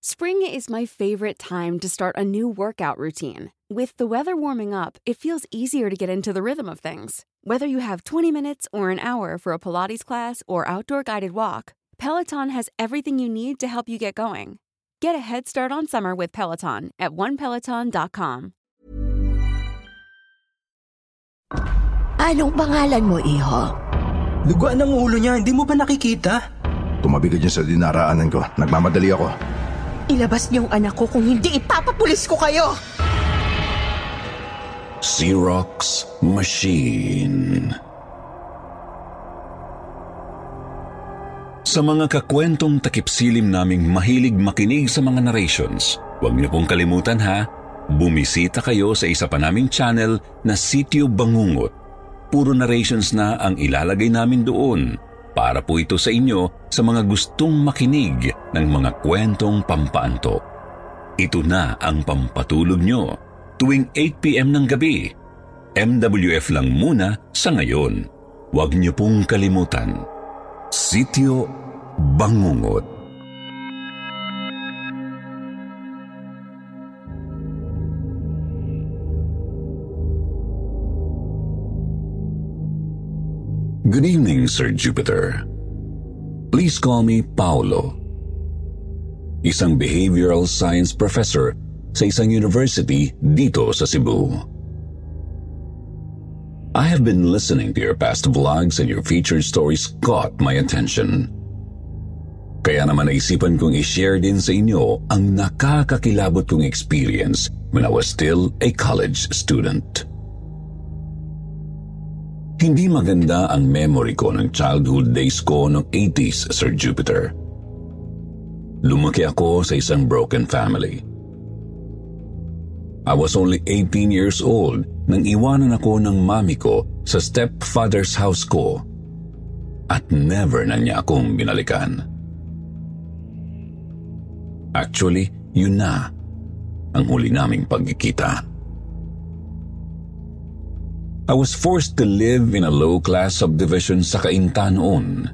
Spring is my favorite time to start a new workout routine. With the weather warming up, it feels easier to get into the rhythm of things. Whether you have 20 minutes or an hour for a Pilates class or outdoor guided walk, Peloton has everything you need to help you get going. Get a head start on summer with Peloton at onepeloton.com. Anong pangalan mo, iho? Luguan ng ulo niya, hindi mo ba nakikita? Tumabi ka dyan sa dinaraanan ko. Nagmamadali ako. Ilabas niyong anak ko kung hindi ipapapulis ko kayo! Xerox Machine Sa mga kakwentong takipsilim naming mahilig makinig sa mga narrations, huwag niyo pong kalimutan ha, bumisita kayo sa isa pa naming channel na Sityo Bangungot. Puro narrations na ang ilalagay namin doon para po ito sa inyo sa mga gustong makinig ng mga kwentong pampaanto. Ito na ang pampatulog nyo tuwing 8pm ng gabi. MWF lang muna sa ngayon. Huwag niyo pong kalimutan. Sityo Bangungot. Good evening, Sir Jupiter. Please call me Paolo. Isang behavioral science professor sa isang university dito sa Cebu. I have been listening to your past vlogs and your featured stories caught my attention. Kaya naman naisipan kong i-share din sa inyo ang nakakakilabot kong experience when I was still a college student. Hindi maganda ang memory ko ng childhood days ko noong 80s, Sir Jupiter. Lumaki ako sa isang broken family. I was only 18 years old nang iwanan ako ng mami ko sa stepfather's house ko at never na niya akong binalikan. Actually, yun na ang huli naming pagkikita. I was forced to live in a low-class subdivision sa Kainta noon.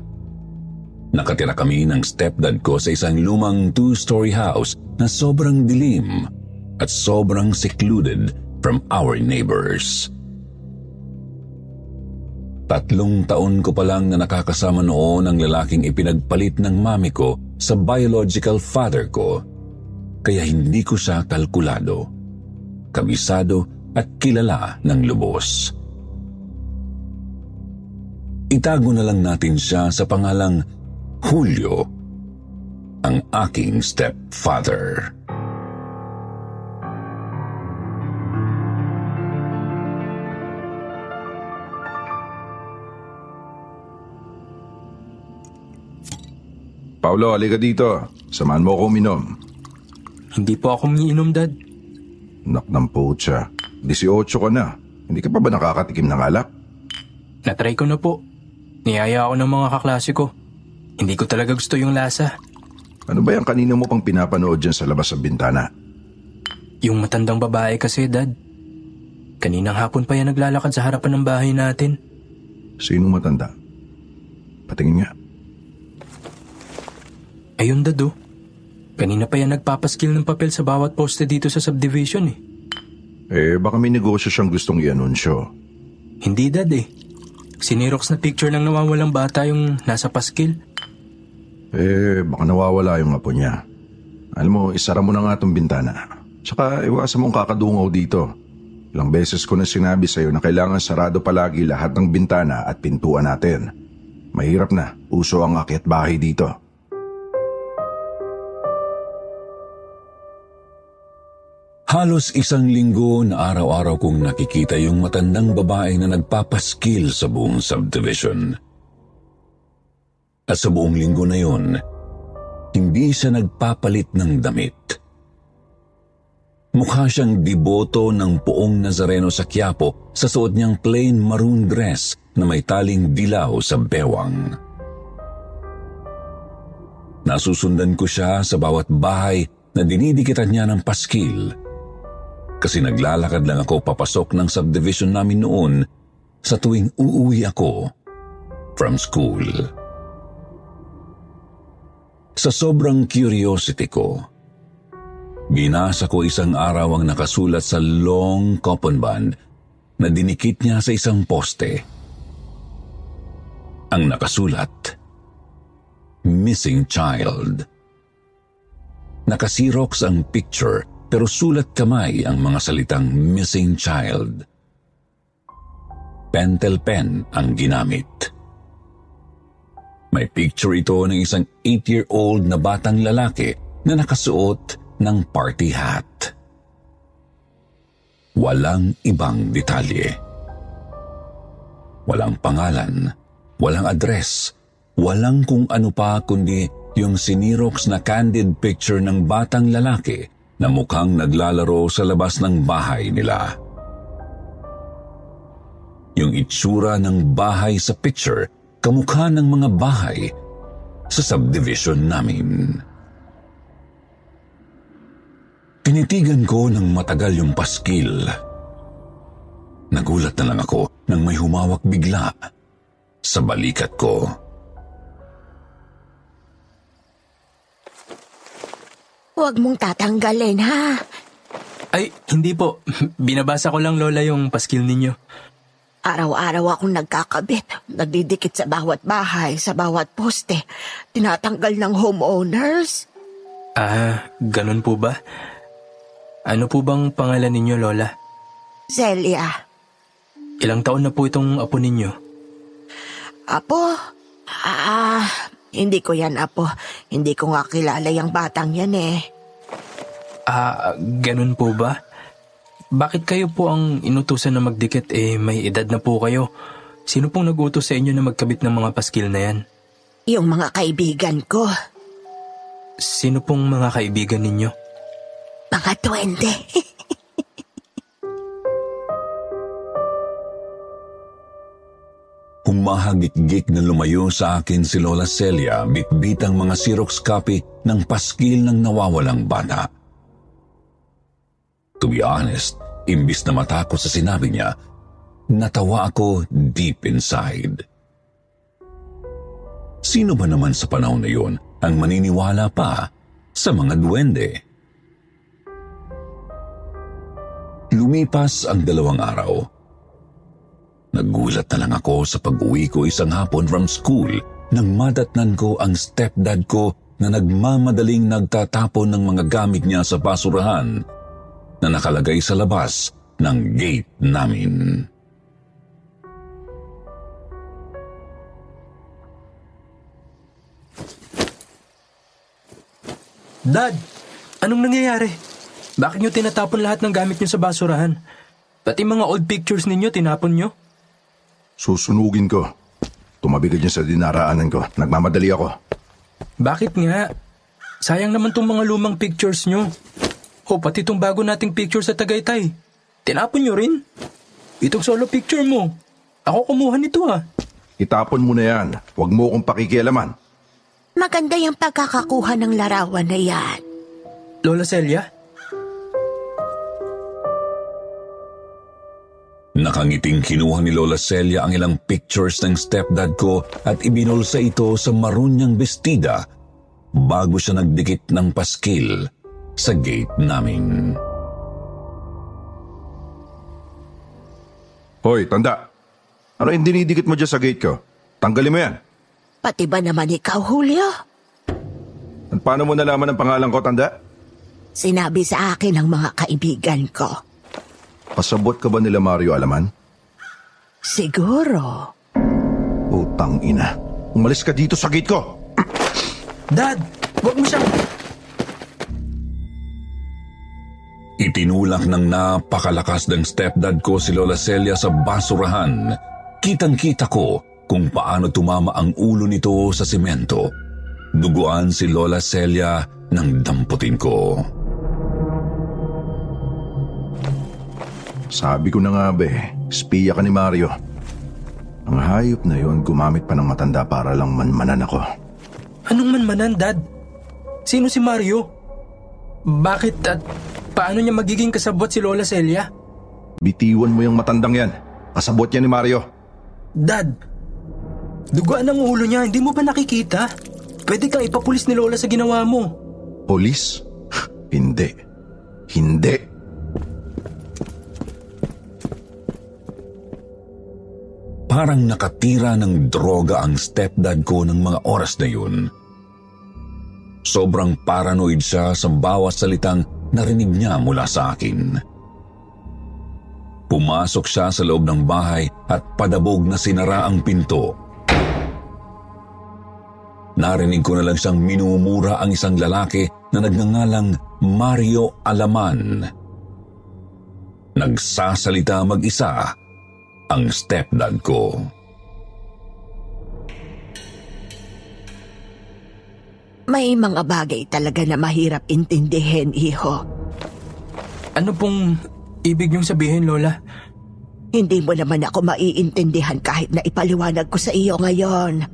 Nakatira kami ng stepdad ko sa isang lumang two-story house na sobrang dilim at sobrang secluded from our neighbors. Tatlong taon ko pa lang na nakakasama noon ang lalaking ipinagpalit ng mami ko sa biological father ko, kaya hindi ko siya kalkulado, kabisado at kilala ng lubos. Itago na lang natin siya sa pangalang Julio, ang aking stepfather. Paulo, halika dito. Samahan mo ako uminom. Hindi po ako umiinom, Dad. Nak ng putya. 18 ka na. Hindi ka pa ba nakakatikim ng alak? Natry ko na po. Niyaya ako ng mga kaklase ko. Hindi ko talaga gusto yung lasa. Ano ba yung kanina mo pang pinapanood dyan sa labas ng bintana? Yung matandang babae kasi, Dad. Kaninang hapon pa yan naglalakad sa harapan ng bahay natin. Sinong matanda? Patingin nga. Ayun, Dad, oh. Kanina pa yan nagpapaskil ng papel sa bawat poste dito sa subdivision, eh. Eh, baka may negosyo siyang gustong i-anunsyo. Hindi, Dad, eh. Sinirox na picture ng nawawalang bata yung nasa paskil. Eh, baka nawawala yung apo niya. Alam mo, isara mo na nga itong bintana. Tsaka iwasan mong kakadungaw dito. Ilang beses ko na sinabi sa'yo na kailangan sarado palagi lahat ng bintana at pintuan natin. Mahirap na, uso ang akyat bahay dito. Halos isang linggo na araw-araw kong nakikita yung matandang babae na nagpapaskil sa buong subdivision. At sa buong linggo na yon, hindi siya nagpapalit ng damit. Mukha siyang diboto ng puong Nazareno sa Quiapo sa suot niyang plain maroon dress na may taling dilaw sa bewang. Nasusundan ko siya sa bawat bahay na dinidikitan niya ng paskil kasi naglalakad lang ako papasok ng subdivision namin noon sa tuwing uuwi ako from school. Sa sobrang curiosity ko, Binasa ko isang araw ang nakasulat sa long coupon band na dinikit niya sa isang poste. Ang nakasulat, Missing Child. Nakasirox ang picture pero sulat kamay ang mga salitang Missing Child. Pentel pen ang ginamit. May picture ito ng isang 8-year-old na batang lalaki na nakasuot ng party hat. Walang ibang detalye. Walang pangalan, walang address, walang kung ano pa kundi yung sinirox na candid picture ng batang lalaki na mukhang naglalaro sa labas ng bahay nila. Yung itsura ng bahay sa picture, kamukha ng mga bahay sa subdivision namin. Tinitigan ko ng matagal yung paskil. Nagulat na lang ako nang may humawak bigla sa balikat ko. Huwag mong tatanggalin, ha? Ay, hindi po. Binabasa ko lang, Lola, yung paskil ninyo. Araw-araw akong nagkakabit, nagdidikit sa bawat bahay, sa bawat poste. Tinatanggal ng homeowners. Ah, ganun po ba? Ano po bang pangalan ninyo, Lola? Celia, Ilang taon na po itong apo ninyo? apo? Ah, hindi ko yan apo. Hindi ko nga kilala yung batang yan eh. Ah, ganun po ba? Bakit kayo po ang inutusan na magdikit eh may edad na po kayo? Sino pong nag-utos sa inyo na magkabit ng mga paskil na yan? Yung mga kaibigan ko, Sino pong mga kaibigan ninyo? mga duwende. Humahagik-gik na lumayo sa akin si Lola Celia bitbit ang mga Xerox copy ng paskil ng nawawalang bata. To be honest, imbis na matakot sa sinabi niya, natawa ako deep inside. Sino ba naman sa panahon na yun ang maniniwala pa sa mga duwende? Lumipas ang dalawang araw. Nagulat na lang ako sa pag-uwi ko isang hapon from school nang madatnan ko ang stepdad ko na nagmamadaling nagtatapon ng mga gamit niya sa basurahan na nakalagay sa labas ng gate namin. Dad, anong nangyayari? Bakit nyo tinatapon lahat ng gamit nyo sa basurahan? Pati mga old pictures ninyo tinapon nyo? Susunugin ko. Tumabi ka dyan sa dinaraanan ko. Nagmamadali ako. Bakit nga? Sayang naman tong mga lumang pictures nyo. O pati tong bago nating picture sa Tagaytay. Tinapon nyo rin? Itong solo picture mo. Ako kumuha nito ah. Itapon mo na yan. Huwag mo akong pakikialaman. Maganda yung pagkakakuha ng larawan na yan. Lola Celia? Nakangiting kinuha ni Lola Celia ang ilang pictures ng stepdad ko at ibinulsa ito sa marunyang bestida bago siya nagdikit ng paskil sa gate namin. Hoy, tanda. Ano yung dinidikit mo dyan sa gate ko? Tanggalin mo yan. Pati ba naman ikaw, Julio? At paano mo nalaman ang pangalan ko, tanda? Sinabi sa akin ng mga kaibigan ko. Pasabot ka ba nila Mario Alaman? Siguro. Utang ina. Umalis ka dito sa gate ko. Dad, wag mo siyang... Itinulak ng napakalakas ng stepdad ko si Lola Celia sa basurahan. Kitang-kita ko kung paano tumama ang ulo nito sa simento. Duguan si Lola Celia ng damputin ko. Sabi ko na nga be, spiya ka ni Mario. Ang hayop na yon gumamit pa ng matanda para lang manmanan ako. Anong manmanan, Dad? Sino si Mario? Bakit at paano niya magiging kasabot si Lola Celia? Bitiwan mo yung matandang yan. Kasabot yan ni Mario. Dad, duguan ang ulo niya, hindi mo ba nakikita? Pwede kang ipapulis ni Lola sa ginawa mo. Polis? Hindi. Hindi. Parang nakatira ng droga ang stepdad ko ng mga oras na yun. Sobrang paranoid siya sa bawat salitang narinig niya mula sa akin. Pumasok siya sa loob ng bahay at padabog na sinara ang pinto. Narinig ko na lang siyang minumura ang isang lalaki na nagngangalang Mario Alaman. Nagsasalita mag-isa ang stepdad ko. May mga bagay talaga na mahirap intindihin, iho. Ano pong ibig niyong sabihin, Lola? Hindi mo naman ako maiintindihan kahit na ipaliwanag ko sa iyo ngayon.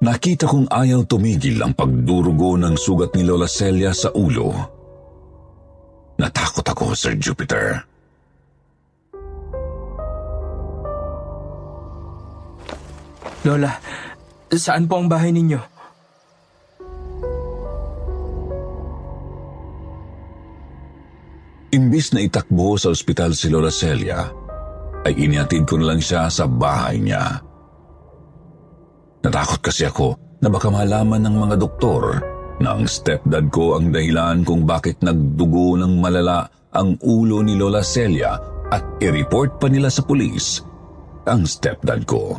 Nakita kong ayaw tumigil ang pagdurugo ng sugat ni Lola Celia sa ulo. Natakot ako, Sir Jupiter. Lola, saan po ang bahay ninyo? Imbis na itakbo sa ospital si Lola Celia, ay iniatid ko na lang siya sa bahay niya. Natakot kasi ako na baka malaman ng mga doktor na ang stepdad ko ang dahilan kung bakit nagdugo ng malala ang ulo ni Lola Celia at i-report pa nila sa pulis ang stepdad ko.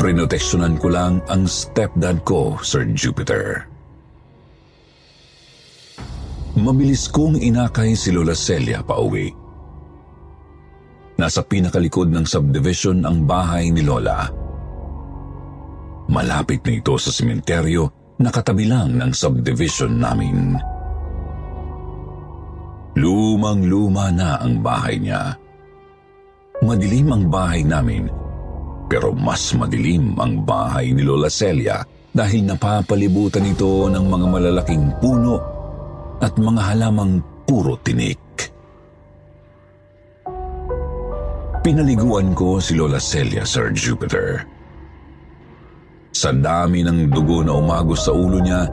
Prinoteksyonan ko lang ang stepdad ko, Sir Jupiter. Mabilis kong inakay si Lola Celia pa uwi. Nasa pinakalikod ng subdivision ang bahay ni Lola. Malapit na ito sa sementeryo na katabi lang ng subdivision namin. Lumang-luma na ang bahay niya. Madilim ang bahay namin, pero mas madilim ang bahay ni Lola Celia dahil napapalibutan ito ng mga malalaking puno at mga halamang puro tinik. Pinaliguan ko si Lola Celia, Sir Jupiter. Sa dami ng dugo na umagos sa ulo niya,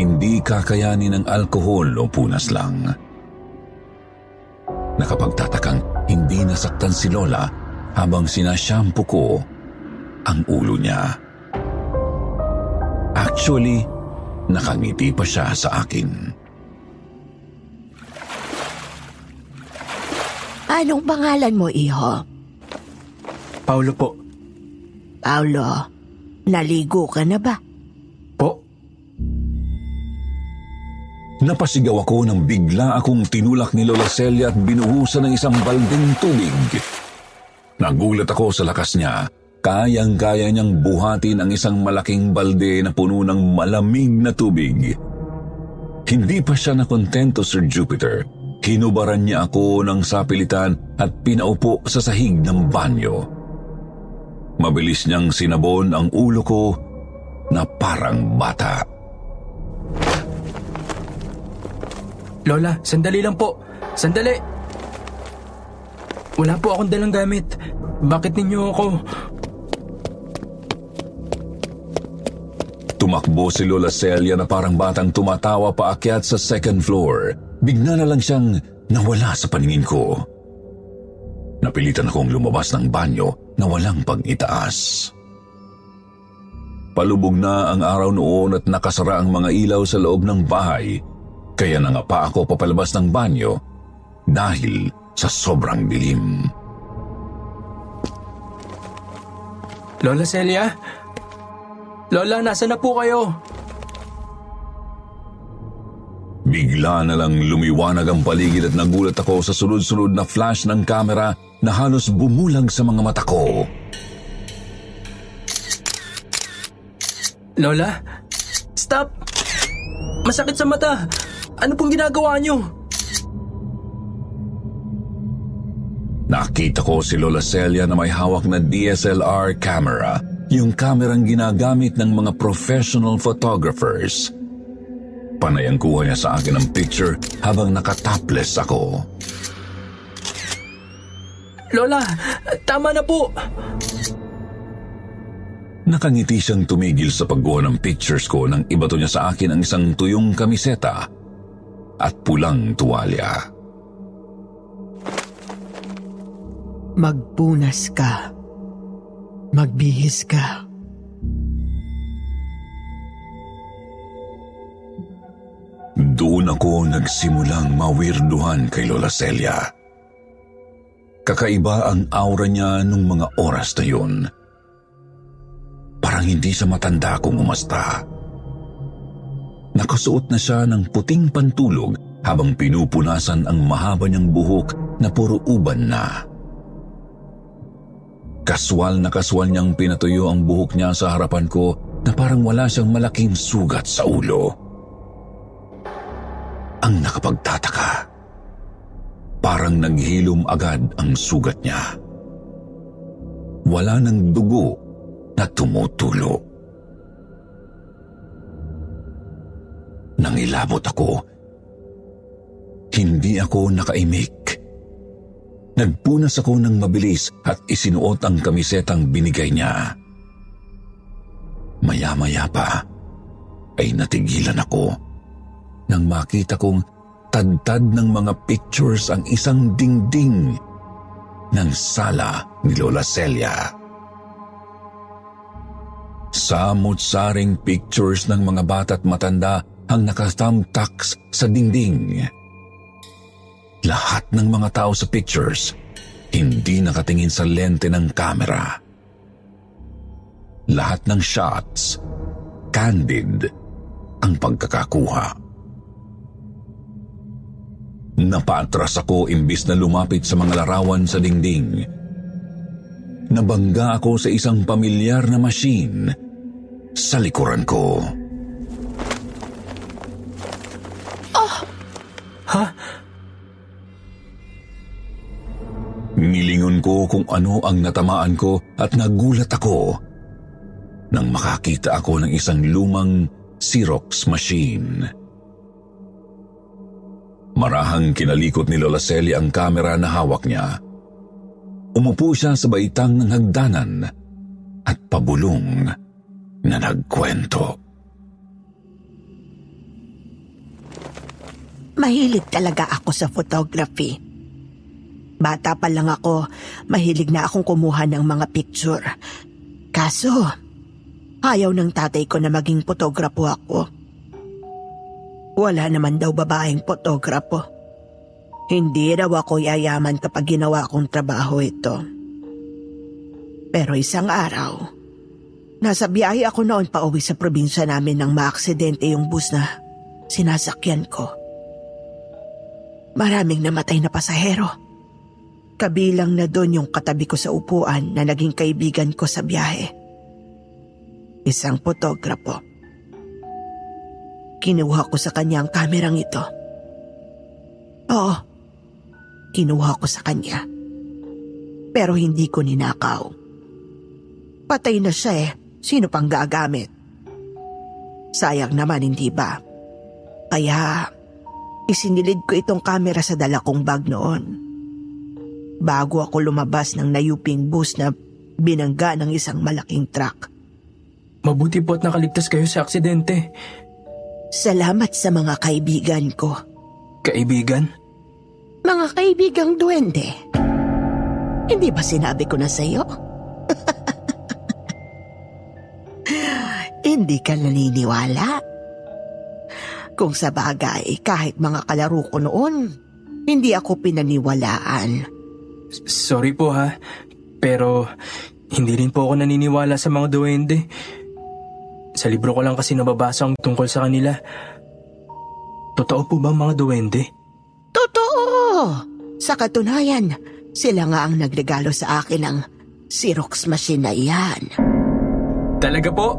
hindi kakayanin ng alkohol o punas lang. Nakapagtatakang hindi nasaktan si Lola habang sinashampo ko ang ulo niya. Actually, nakangiti pa siya sa akin. Anong pangalan mo, iho? Paulo po. Paulo, naligo ka na ba? Po? Napasigaw ako nang bigla akong tinulak ni Lola Celia at binuhusan ng isang balding tubig. Nagulat ako sa lakas niya. Kayang-kaya niyang buhatin ang isang malaking balde na puno ng malamig na tubig. Hindi pa siya nakontento, Sir Jupiter. Hinubaran niya ako ng sapilitan at pinaupo sa sahig ng banyo. Mabilis niyang sinabon ang ulo ko na parang bata. Lola, sandali lang po. Sandali. Wala po akong dalang gamit. Bakit ninyo ako... Tumakbo si Lola Celia na parang batang tumatawa paakyat sa second floor. Bigla na lang siyang nawala sa paningin ko. Napilitan akong lumabas ng banyo na walang pag-itaas. Palubog na ang araw noon at nakasara ang mga ilaw sa loob ng bahay, kaya nangapa ako papalabas ng banyo dahil sa sobrang dilim. Lola Celia? Lola, nasa na po kayo? Bigla na lang lumiwanag ang paligid at nagulat ako sa sunod-sunod na flash ng kamera na halos bumulag sa mga mata ko. Lola? Stop! Masakit sa mata! Ano pong ginagawa niyo? Nakita ko si Lola Celia na may hawak na DSLR camera, yung kamerang ginagamit ng mga professional photographers. Panay ang kuha niya sa akin ng picture habang nakatopless ako. Lola, tama na po! Nakangiti siyang tumigil sa pagguha ng pictures ko nang ibato niya sa akin ang isang tuyong kamiseta at pulang tuwalya. Magpunas ka. Magbihis ka. Doon ako nagsimulang mawirduhan kay Lola Celia. Kakaiba ang aura niya nung mga oras na yun. Parang hindi siya matanda kung umasta. Nakasuot na siya ng puting pantulog habang pinupunasan ang mahaba niyang buhok na puro uban na. Kaswal na kaswal niyang pinatuyo ang buhok niya sa harapan ko na parang wala siyang malaking sugat sa ulo. Ang nakapagtataka. Parang naghilom agad ang sugat niya. Wala ng dugo na tumutulo. Nangilabot ako. Hindi ako nakaimik. Nagpunas ako ng mabilis at isinuot ang kamisetang binigay niya. Maya-maya pa ay natigilan ako nang makita kong tadtad ng mga pictures ang isang dingding ng sala ni Lola Celia. Samot-saring pictures ng mga bata at matanda ang nakatamtaks sa dingding. Lahat ng mga tao sa pictures hindi nakatingin sa lente ng kamera. Lahat ng shots, candid ang pagkakakuha. Napaatras ako imbis na lumapit sa mga larawan sa dingding. Nabangga ako sa isang pamilyar na machine sa likuran ko. Ha? Nilingon ko kung ano ang natamaan ko at nagulat ako nang makakita ako ng isang lumang Xerox machine. Marahang kinalikot ni Lola Celia ang kamera na hawak niya. Umupo siya sa baitang ng hagdanan at pabulong na nagkwento. Mahilig talaga ako sa photography. Bata pa lang ako, mahilig na akong kumuha ng mga picture. Kaso, ayaw ng tatay ko na maging fotograpo ako. Wala naman daw babaeng fotograpo. Hindi raw ako yayaman kapag ginawa kong trabaho ito. Pero isang araw, nasa biyahe ako noon pa uwi sa probinsya namin nang maaksidente yung bus na sinasakyan ko. Maraming namatay na pasahero. Kabilang na doon yung katabi ko sa upuan na naging kaibigan ko sa biyahe. Isang fotograpo. Kinuha ko sa kanya ang kamerang ito. Oo, kinuha ko sa kanya. Pero hindi ko ninakaw. Patay na siya eh. Sino pang gagamit? Sayang naman, hindi ba? Kaya Isinilid ko itong kamera sa dala kong bag noon. Bago ako lumabas ng nayuping bus na binangga ng isang malaking truck. Mabuti po at nakaligtas kayo sa aksidente. Salamat sa mga kaibigan ko. Kaibigan? Mga kaibigang duwende. Hindi ba sinabi ko na sa'yo? Hindi ka naniniwala? Kung sa bagay, kahit mga kalaro ko noon, hindi ako pinaniwalaan. S- Sorry po ha, pero hindi rin po ako naniniwala sa mga duwende. Sa libro ko lang kasi nababasa ang tungkol sa kanila. Totoo po ba ang mga duwende? Totoo! Sa katunayan, sila nga ang nagregalo sa akin ng Xerox machine na iyan. Talaga po?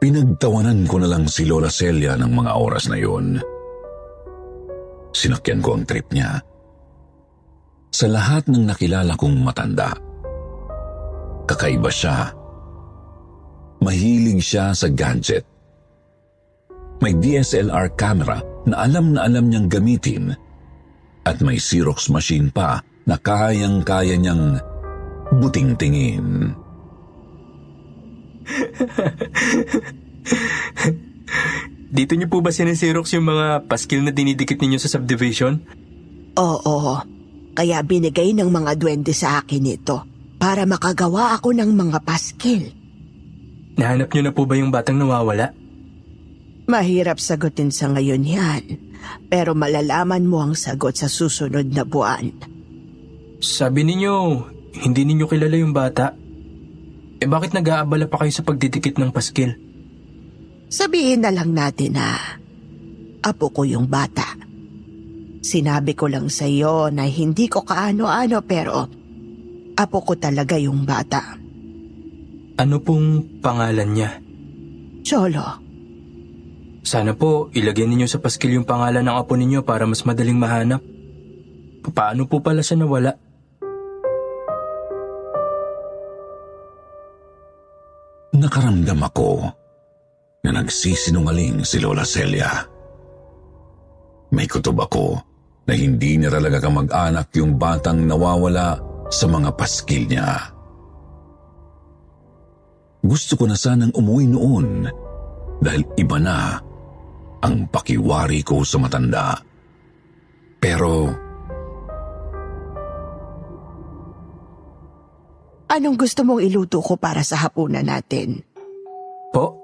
Pinagtawanan ko na lang si Lola Celia ng mga oras na yun. Sinakyan ko ang trip niya. Sa lahat ng nakilala kong matanda, kakaiba siya. Mahilig siya sa gadget. May DSLR camera na alam na alam niyang gamitin At may Xerox machine pa na kayang-kaya niyang buting-tingin. Dito niyo po ba sinisirox yung mga paskil na dinidikit ninyo sa subdivision? Oo, kaya binigay ng mga duwende sa akin ito para makagawa ako ng mga paskil. Nahanap niyo na po ba yung batang nawawala? Mahirap sagutin sa ngayon yan, pero malalaman mo ang sagot sa susunod na buwan. Sabi ninyo, hindi ninyo kilala yung bata. Eh bakit nag-aabala pa kayo sa pagdidikit ng paskil? Sabihin na lang natin na apo ko yung bata. Sinabi ko lang sa iyo na hindi ko kaano-ano pero apo ko talaga yung bata. Ano pong pangalan niya? Cholo, Sana po ilagay ninyo sa paskil yung pangalan ng apo ninyo para mas madaling mahanap. Paano po pala siya nawala? Nakaramdam ako na nagsisinungaling si Lola Celia. May kutob ako na hindi niya talaga kamag-anak yung batang nawawala sa mga paskil niya. Gusto ko na sanang umuwi noon dahil iba na ang pakiwari ko sa matanda. Pero anong gusto mong iluto ko para sa hapunan natin? Po?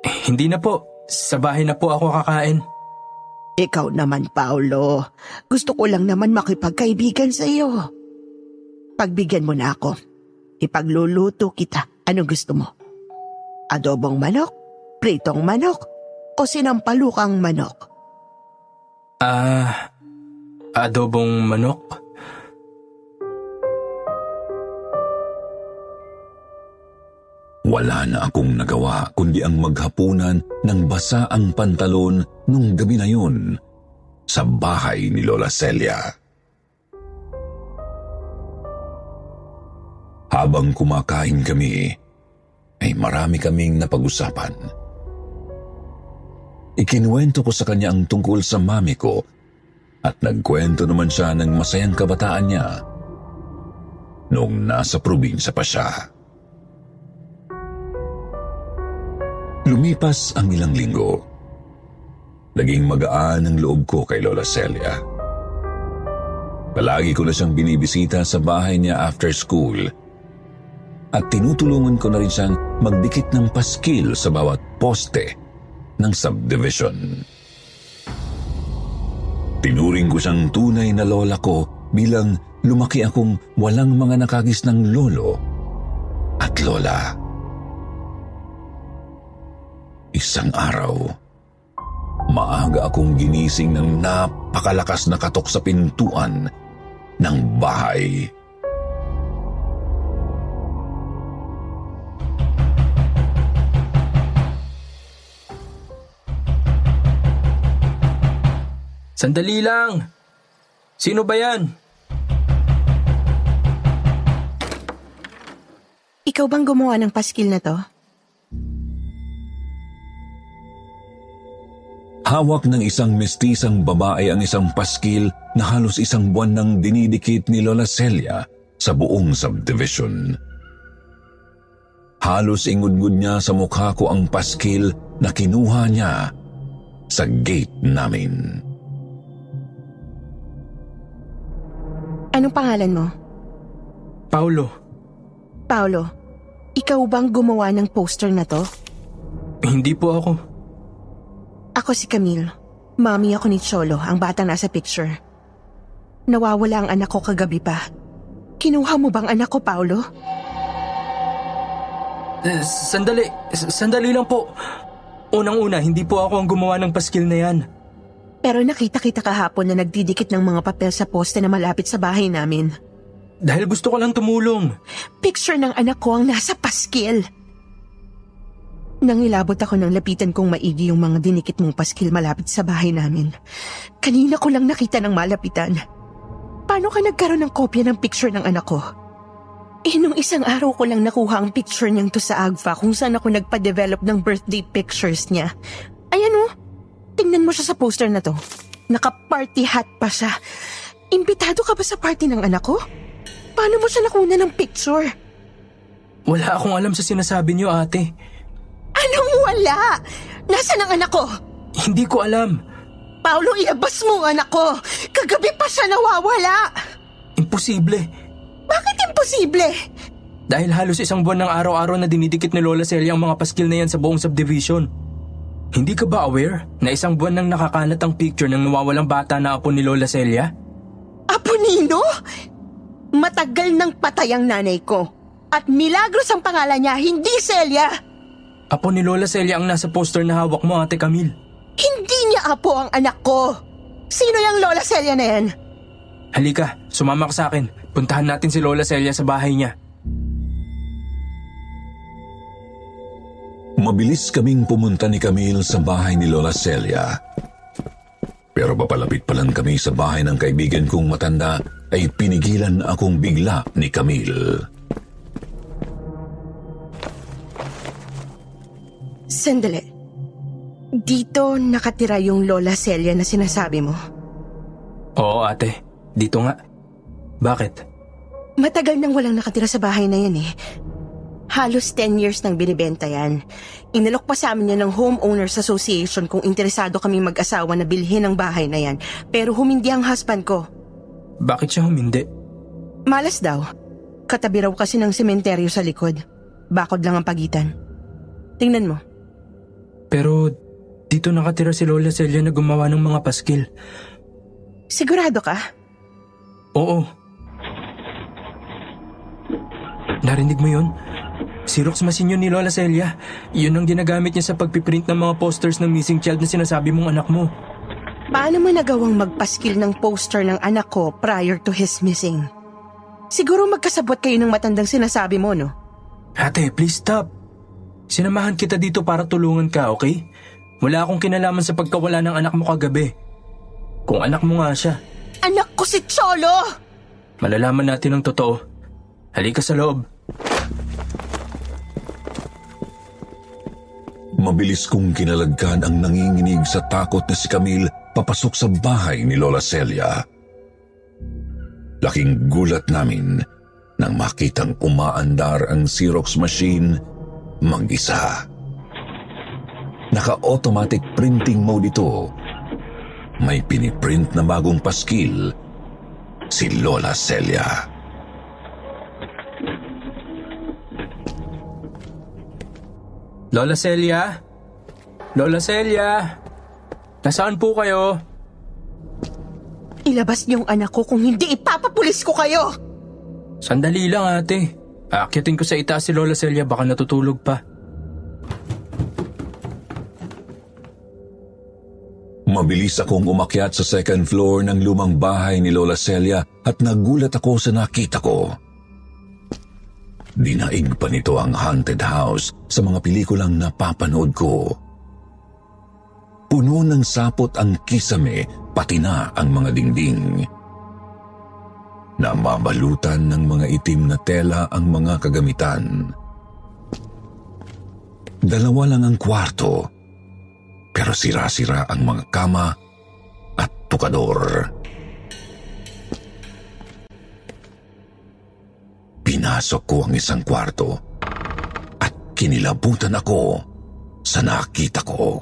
Eh, Hindi na po. Sa bahay na po ako kakain. Ikaw naman, Paolo. Gusto ko lang naman makipagkaibigan sa iyo. Pagbigyan mo na ako. Ipagluluto kita. Anong gusto mo? Adobong manok? Pritong manok? O sinampalukang manok? Ah, adobong manok? Wala na akong nagawa kundi ang maghapunan ng basa ang pantalon nung gabi na yun sa bahay ni Lola Celia. Habang kumakain kami, ay marami kaming napag-usapan. Ikinuwento ko sa kanya ang tungkol sa mami ko at nagkwento naman siya ng masayang kabataan niya noong nasa probinsya pa siya. Lumipas ang ilang linggo. Naging magaan ang loob ko kay Lola Celia. Palagi ko na siyang binibisita sa bahay niya after school at tinutulungan ko na rin siyang magdikit ng paskil sa bawat poste ng subdivision. Tinuring ko siyang tunay na lola ko bilang lumaki akong walang mga nakagis ng lolo at lola. Isang araw, maaga akong ginising ng napakalakas na katok sa pintuan ng bahay. Sandali lang! Sino ba yan? Ikaw bang gumawa ng paskil na to? Hawak ng isang mestisang babae ang isang paskil na halos isang buwan nang dinidikit ni Lola Celia sa buong subdivision. Halos ingudngud niya sa mukha ko ang paskil na kinuha niya sa gate namin. Anong pangalan mo? Paulo. Paolo, ikaw bang gumawa ng poster na to? Hindi po ako. Ako si Camille. Mami ako ni Cholo, ang batang nasa picture. Nawawala ang anak ko kagabi pa. Kinuha mo bang anak ko, Paolo? Eh, Sandali, S- sandali lang po. Unang-una, hindi po ako ang gumawa ng paskil na yan. Pero nakita kita kahapon na nagdidikit ng mga papel sa poste na malapit sa bahay namin. Dahil gusto ko lang tumulong. Picture ng anak ko ang nasa paskil. Nangilabot ako nang lapitan kong maigi yung mga dinikit mong paskil malapit sa bahay namin. Kanina ko lang nakita ng malapitan. Paano ka nagkaroon ng kopya ng picture ng anak ko? Eh, nung isang araw ko lang nakuha ang picture niyang to sa AGFA kung saan ako nagpa-develop ng birthday pictures niya. Ayan o, tingnan mo siya sa poster na to. Naka-party hat pa siya. Imbitado ka ba sa party ng anak ko? Paano mo siya nakuna ng picture? Wala akong alam sa sinasabi niyo, ate. Anong wala? Nasaan ang anak ko? Hindi ko alam. Paolo, ilabas mo ang anak ko. Kagabi pa siya nawawala. Imposible. Bakit imposible? Dahil halos isang buwan ng araw-araw na dinidikit ni Lola Celia ang mga paskil na yan sa buong subdivision. Hindi ka ba aware na isang buwan nang nakakalat ang picture ng nawawalang bata na apo ni Lola Celia? Apo Nino? Matagal nang patay ang nanay ko. At Milagros ang pangalan niya, hindi Celia. Apo ni Lola Celia ang nasa poster na hawak mo, Ate Camille. Hindi niya apo ang anak ko. Sino yung Lola Celia na yan? Halika, sumama ka sa akin. Puntahan natin si Lola Celia sa bahay niya. Mabilis kaming pumunta ni Camille sa bahay ni Lola Celia. Pero papalapit pa lang kami sa bahay ng kaibigan kong matanda ay pinigilan akong bigla ni Camille. Sandali. Dito nakatira yung Lola Celia na sinasabi mo. Oo, ate. Dito nga. Bakit? Matagal nang walang nakatira sa bahay na yan eh. Halos 10 years nang binibenta yan. Inalok pa sa amin yan ng Homeowners Association kung interesado kaming mag-asawa na bilhin ang bahay na yan. Pero humindi ang husband ko. Bakit siya humindi? Malas daw. Katabi raw kasi ng sementeryo sa likod. Bakod lang ang pagitan. Tingnan mo. Pero dito nakatira si Lola Celia na gumawa ng mga paskil. Sigurado ka? Oo. Narinig mo yun? Xerox machine yun ni Lola Celia. Yun ang ginagamit niya sa pagpiprint ng mga posters ng missing child na sinasabi mong anak mo. Paano mo nagawang magpaskil ng poster ng anak ko prior to his missing? Siguro magkasabot kayo ng matandang sinasabi mo, no? Ate, please stop. Sinamahan kita dito para tulungan ka, okay? Wala akong kinalaman sa pagkawala ng anak mo kagabi. Kung anak mo nga siya, Anak ko si Cholo! malalaman natin ang totoo. Halika sa loob. Mabilis kong kinalagkan ang nanginginig sa takot na si Camille papasok sa bahay ni Lola Celia. Laking gulat namin nang makitang umaandar ang Xerox machine mag-isa. Naka-automatic printing mode ito. May piniprint na bagong paskil si Lola Celia. Lola Celia? Lola Celia? Nasaan po kayo? Ilabas niyong anak ko kung hindi ipapapulis ko kayo! Sandali lang ate. Aakyatin ko sa itaas si Lola Celia baka natutulog pa. Mabilis akong umakyat sa second floor ng lumang bahay ni Lola Celia at nagulat ako sa nakita ko. Dinaig pa nito ang haunted house sa mga pelikulang napapanood ko. Puno ng sapot ang kisame pati na ang mga dingding. Namabalutan ng mga itim na tela ang mga kagamitan. Dalawa lang ang kwarto, pero sira-sira ang mga kama at tukador. Pinasok ko ang isang kwarto at kinilabutan ako sa nakita ko.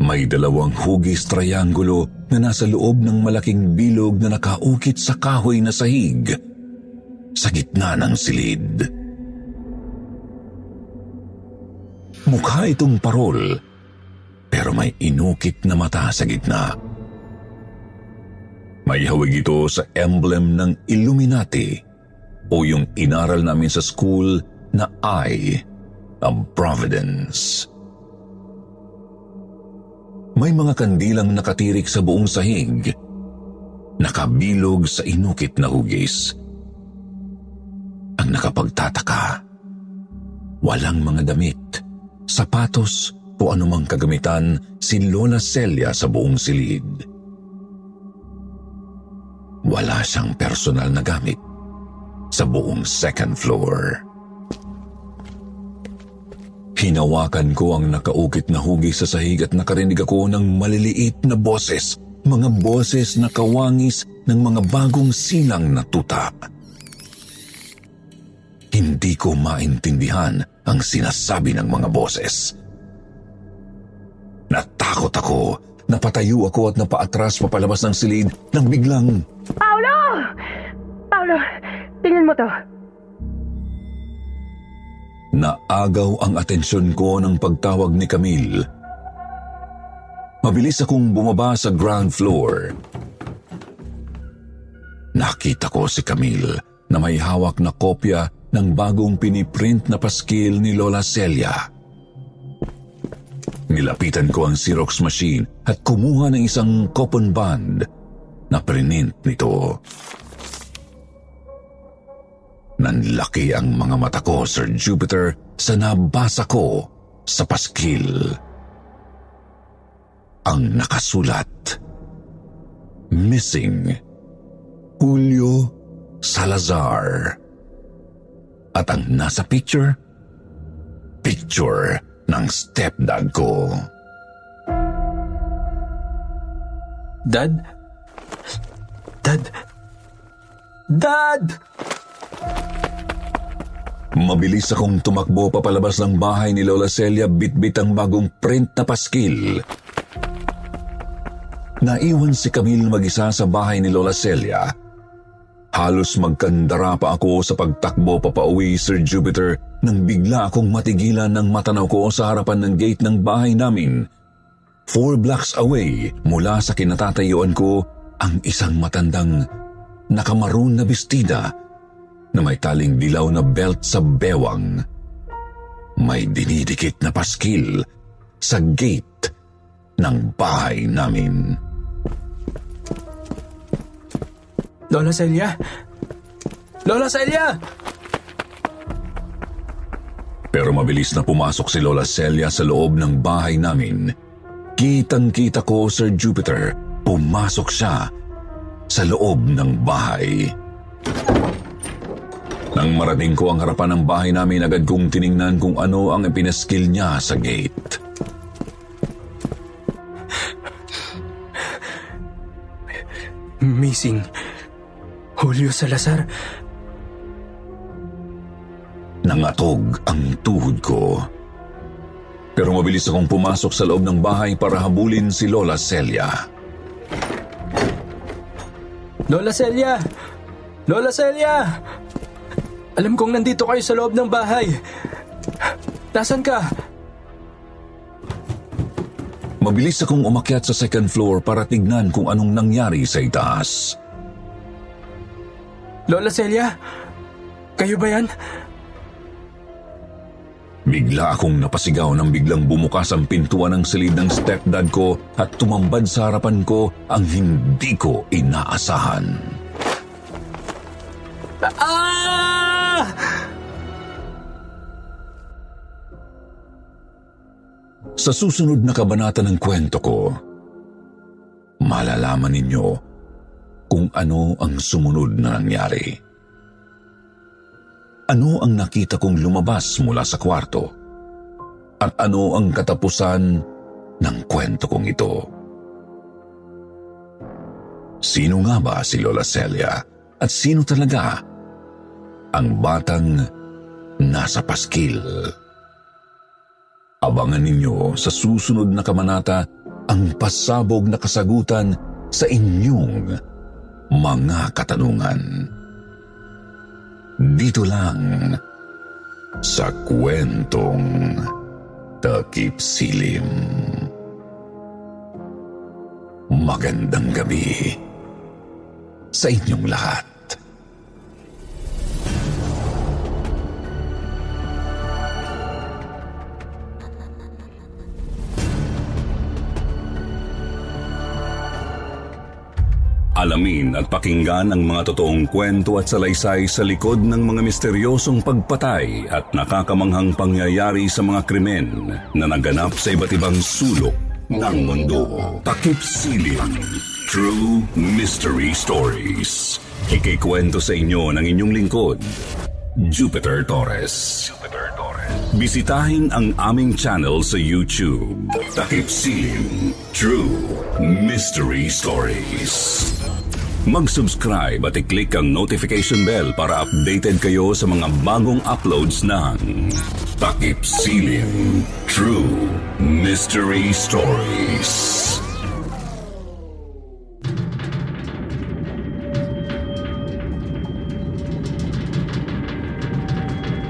May dalawang hugis triangulo na nasa loob ng malaking bilog na nakaukit sa kahoy na sahig sa gitna ng silid. Mukha itong parol pero may inukit na mata sa gitna. May hawig ito sa emblem ng Illuminati o yung inaral namin sa school na Eye of Providence. May mga kandilang nakatirik sa buong sahig, nakabilog sa inukit na hugis. Ang nakapagtataka, walang mga damit, sapatos o anumang kagamitan si Lola Celia sa buong silid. Wala siyang personal na gamit sa buong second floor. Hinawakan ko ang nakaukit na hugis sa sahig at nakarinig ako ng maliliit na boses mga boses na kawangis ng mga bagong silang na tuta. Hindi ko maintindihan ang sinasabi ng mga boses. Natakot ako, napatayo ako at napaatras papalabas ng silid nang biglang Paolo! Paolo, tingnan mo to. Naagaw ang atensyon ko ng pagtawag ni Camille. Mabilis akong bumaba sa ground floor. Nakita ko si Camille na may hawak na kopya ng bagong piniprint na paskil ni Lola Celia. Nilapitan ko ang Xerox machine at kumuha ng isang coupon band na prinint nito. Nanlaki ang mga mata ko, Sir Jupiter, sa nabasa ko sa paskil. Ang nakasulat, Missing, Julio Salazar. At ang nasa picture, picture ng stepdad ko. Dad? Dad? Dad! Mabilis akong tumakbo papalabas ng bahay ni Lola Celia bitbit ang bagong print na paskil. Naiwan si Camille mag-isa sa bahay ni Lola Celia. Halos magkandara pa ako sa pagtakbo papauwi, Sir Jupiter, nang bigla akong matigilan ng matanaw ko sa harapan ng gate ng bahay namin. Four blocks away mula sa kinatatayuan ko ang isang matandang nakamaroon na bestida na may taling dilaw na belt sa bewang. May dinidikit na paskil sa gate ng bahay namin. Lola Celia? Lola Celia! Pero mabilis na pumasok si Lola Celia sa loob ng bahay namin. Kitang-kita ko, Sir Jupiter, pumasok siya sa loob ng bahay. Nang marating ko ang harapan ng bahay namin, agad kong tiningnan kung ano ang ipinaskil niya sa gate. Missing. Julio Salazar. Nangatog ang tuhod ko. Pero mabilis akong pumasok sa loob ng bahay para habulin si Lola Celia. Lola Celia! Lola Celia! Alam kong nandito kayo sa loob ng bahay. Nasaan ka? Mabilis akong umakyat sa second floor para tignan kung anong nangyari sa itaas. Lola Celia? Kayo ba yan? Bigla akong napasigaw nang biglang bumukas ang pintuan ng silid ng stepdad ko at tumambad sa harapan ko ang hindi ko inaasahan. Ah! Sa susunod na kabanata ng kwento ko, malalaman ninyo kung ano ang sumunod na nangyari. Ano ang nakita kong lumabas mula sa kwarto? At ano ang katapusan ng kwento kong ito? Sino nga ba si Lola Celia? At sino talaga ang batang nasa paskil? Abangan ninyo sa susunod na kamanata ang pasabog na kasagutan sa inyong mga katanungan. Dito lang sa kwentong Takip Silim. Magandang gabi sa inyong lahat. Alamin at pakinggan ang mga totoong kwento at salaysay sa likod ng mga misteryosong pagpatay at nakakamanghang pangyayari sa mga krimen na naganap sa iba't ibang sulok ng mundo. Takip Silim True Mystery Stories Ikikwento sa inyo ng inyong lingkod, Jupiter Torres. Jupiter Torres. Bisitahin ang aming channel sa YouTube. Takip Silim True Mystery Stories. Mag-subscribe at i-click ang notification bell para updated kayo sa mga bagong uploads ng Takip Silim True Mystery Stories.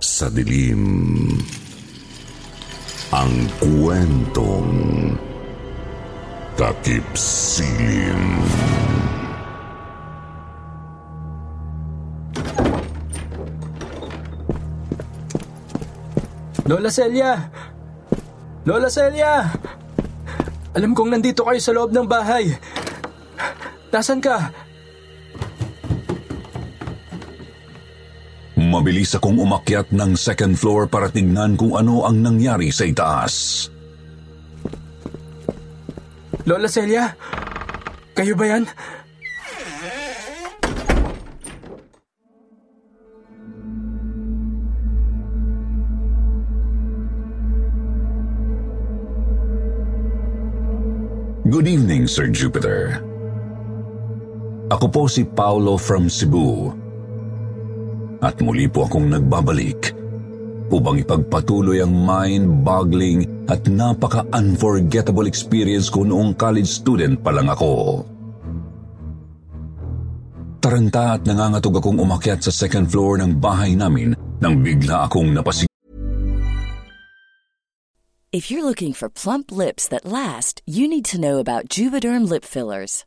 sa dilim. Ang kwentong takip silim. Lola Celia! Lola Celia! Alam kong nandito kayo sa loob ng bahay. Nasaan ka? Mabilis akong umakyat ng second floor para tignan kung ano ang nangyari sa itaas. Lola Celia? Kayo ba yan? Good evening, Sir Jupiter. Ako po si Paulo from Cebu. At muli po akong nagbabalik upang ipagpatuloy ang mind-boggling at napaka-unforgettable experience ko noong college student pa lang ako. Taranta at nangangatog akong umakyat sa second floor ng bahay namin nang bigla akong napasig If you're looking for plump lips that last, you need to know about Juvederm lip fillers.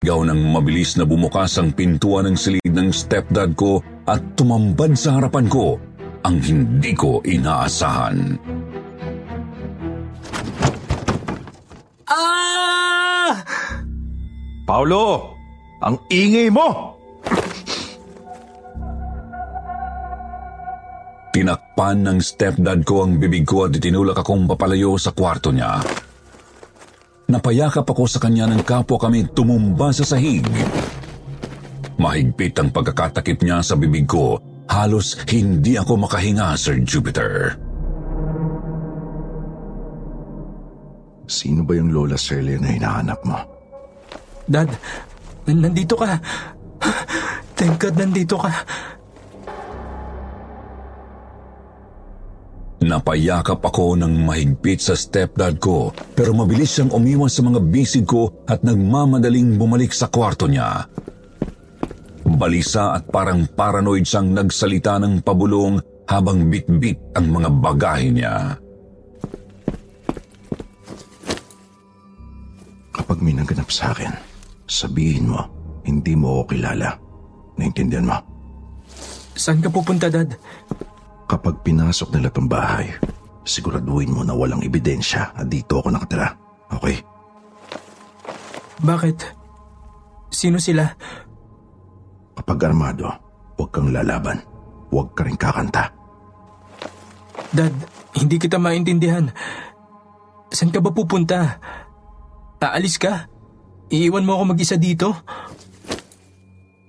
Gaw nang mabilis na bumukas ang pintuan ng silid ng stepdad ko at tumambad sa harapan ko ang hindi ko inaasahan. Ah! Paulo! Ang ingay mo! Tinakpan ng stepdad ko ang bibig ko at itinulak akong papalayo sa kwarto niya. Napayakap ako sa kanya ng kapwa kami tumumba sa sahig. Mahigpit ang pagkakatakip niya sa bibig ko. Halos hindi ako makahinga, Sir Jupiter. Sino ba yung Lola Celia na hinahanap mo? Dad, nandito ka. Thank God nandito ka. Napayakap ako ng mahigpit sa stepdad ko pero mabilis siyang umiwas sa mga bisig ko at nagmamadaling bumalik sa kwarto niya. Balisa at parang paranoid siyang nagsalita ng pabulong habang bitbit ang mga bagahe niya. Kapag may naganap sa akin, sabihin mo, hindi mo ako kilala. Naintindihan mo? Saan ka pupunta, Dad? Kapag pinasok nila tong bahay, siguraduhin mo na walang ebidensya na dito ako nakatira. Okay? Bakit? Sino sila? Kapag armado, huwag kang lalaban. Huwag ka rin kakanta. Dad, hindi kita maintindihan. Saan ka ba pupunta? Aalis ka? Iiwan mo ako mag-isa dito?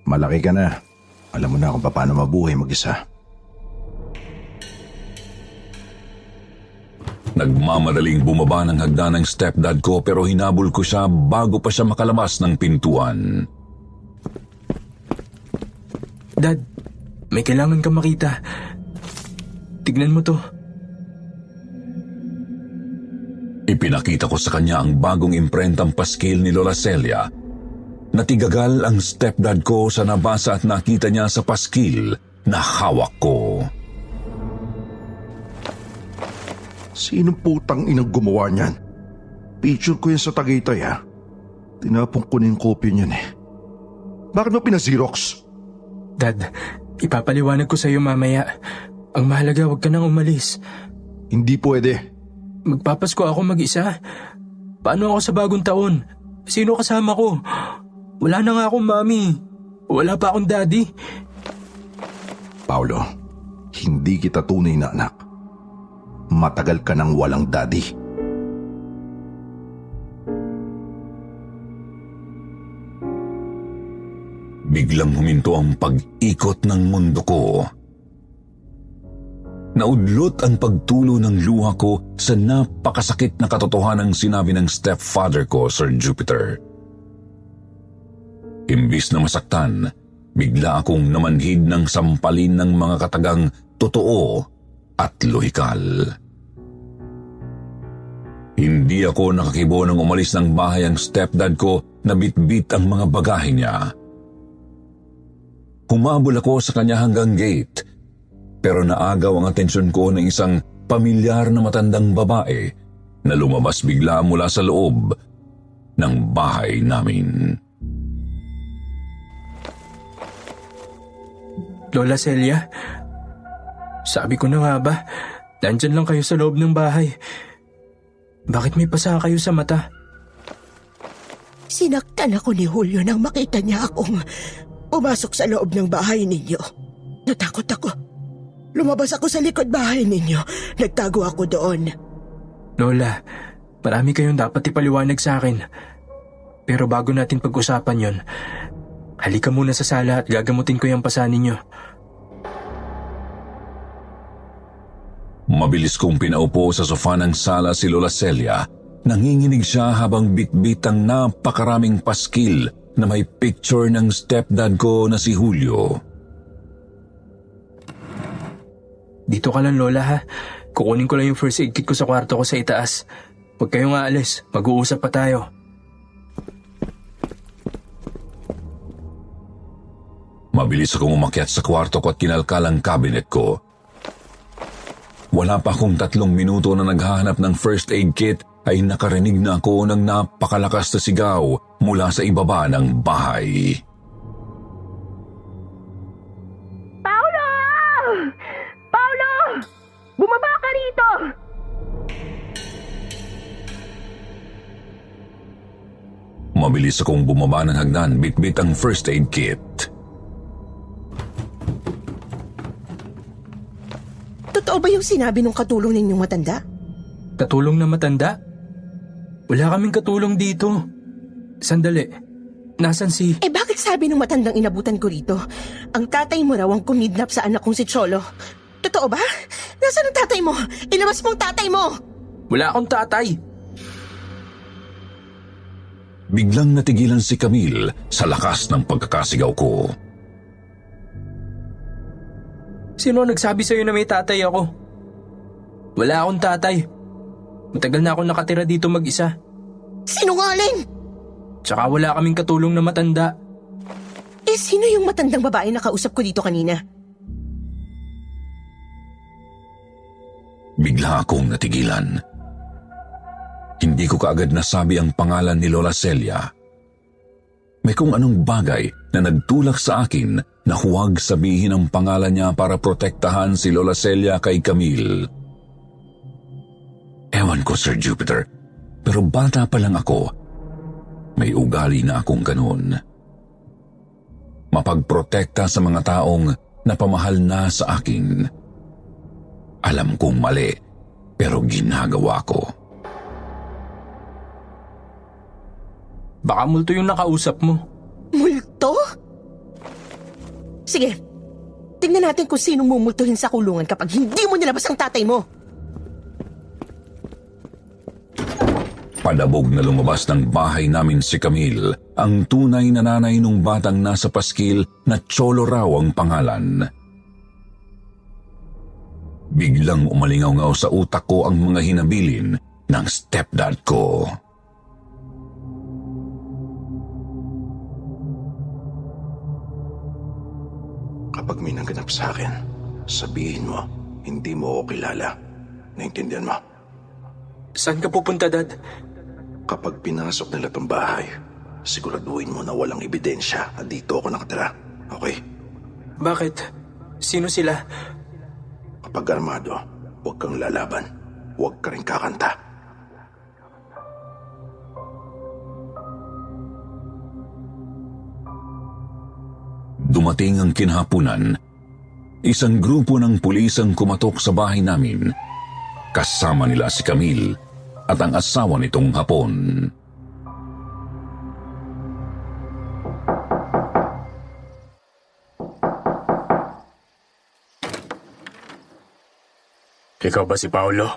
Malaki ka na. Alam mo na kung paano mabuhay mag-isa. Nagmamadaling bumaba ng hagdan ng stepdad ko pero hinabol ko siya bago pa siya makalabas ng pintuan. Dad, may kailangan kang makita. Tignan mo to. Ipinakita ko sa kanya ang bagong imprentang paskil ni Lola Celia. Natigagal ang stepdad ko sa nabasa at nakita niya sa paskil na hawak ko. Sinong putang inang gumawa niyan? Picture ko yan sa Tagaytay ha. Tinapong ko na yung kopya niyan eh. Bakit mo pinazirox? Dad, ipapaliwanag ko sa iyo mamaya. Ang mahalaga, huwag ka nang umalis. Hindi pwede. Magpapasko ako mag-isa. Paano ako sa bagong taon? Sino kasama ko? Wala na nga akong mami. Wala pa akong daddy. Paulo, hindi kita tunay na anak. Matagal ka nang walang daddy. Biglang huminto ang pag-ikot ng mundo ko. Naudlot ang pagtulo ng luha ko sa napakasakit na katotohanan ng sinabi ng stepfather ko, Sir Jupiter. Imbis na masaktan, bigla akong namanhid ng sampalin ng mga katagang totoo at lohikal. Hindi ako nakakibo nang umalis ng bahay ang stepdad ko na bitbit ang mga bagahe niya. Humabol ako sa kanya hanggang gate, pero naagaw ang atensyon ko ng isang pamilyar na matandang babae na lumabas bigla mula sa loob ng bahay namin. Lola Celia, sabi ko na nga ba, nandyan lang kayo sa loob ng bahay. Bakit may pasa kayo sa mata? Sinaktan ako ni Julio nang makita niya akong pumasok sa loob ng bahay ninyo. Natakot ako. Lumabas ako sa likod bahay ninyo. Nagtago ako doon. Lola, marami kayong dapat ipaliwanag sa akin. Pero bago natin pag-usapan yon, halika muna sa sala at gagamutin ko yung pasa ninyo. Mabilis kong pinaupo sa sofa ng sala si Lola Celia. Nanginginig siya habang bitbit ang napakaraming paskil na may picture ng stepdad ko na si Julio. Dito ka lang, Lola ha. Kukunin ko lang yung first aid kit ko sa kwarto ko sa itaas. Huwag kayong aalis. Mag-uusap pa tayo. Mabilis akong umakyat sa kwarto ko at kinalkal ang cabinet ko. Wala pa akong tatlong minuto na naghahanap ng first aid kit ay nakarinig na ako ng napakalakas na sigaw mula sa ibaba ng bahay. Paulo! Paulo! Bumaba ka rito! Mabilis akong bumaba ng hagdan, bitbit ang first aid kit. Totoo ba yung sinabi ng katulong ninyong matanda? Katulong na matanda? Wala kaming katulong dito. Sandali. Nasaan si... Eh bakit sabi ng matandang inabutan ko rito? Ang tatay mo raw ang kumidnap sa anak kong si Cholo. Totoo ba? Nasaan ang tatay mo? Ilabas mo ang tatay mo! Wala akong tatay. Biglang natigilan si Camille sa lakas ng pagkakasigaw ko. Sino ang nagsabi sa'yo na may tatay ako? Wala akong tatay. Matagal na akong nakatira dito mag-isa. Sinungaling! Tsaka wala kaming katulong na matanda. Eh sino yung matandang babae na kausap ko dito kanina? Bigla akong natigilan. Hindi ko kaagad nasabi ang pangalan ni Lola Celia. May kung anong bagay na nagtulak sa akin na huwag sabihin ang pangalan niya para protektahan si Lola Celia kay Camille. Ewan ko, Sir Jupiter, pero bata pa lang ako. May ugali na akong ganun. Mapagprotekta sa mga taong napamahal na sa akin. Alam kong mali, pero ginagawa ko. Baka multo yung nakausap mo. Multo? Sige, tingnan natin kung sinong mumultuhin sa kulungan kapag hindi mo nilabas ang tatay mo. Padabog na lumabas ng bahay namin si Camille, ang tunay na nanay nung batang nasa paskil na Cholo raw ang pangalan. Biglang umalingaw sa utak ko ang mga hinabilin ng stepdad ko. Kapag may naganap sa akin, sabihin mo, hindi mo ako kilala. Naintindihan mo? Saan ka pupunta, Dad? Kapag pinasok nila tong bahay, siguraduhin mo na walang ebidensya at dito ako nakatira. Okay? Bakit? Sino sila? Kapag armado, huwag kang lalaban. Huwag ka rin kakanta. Dumating ang kinhapunan. Isang grupo ng pulis ang kumatok sa bahay namin. Kasama nila si Camille at ang asawa nitong hapon. Ikaw ba si Paolo?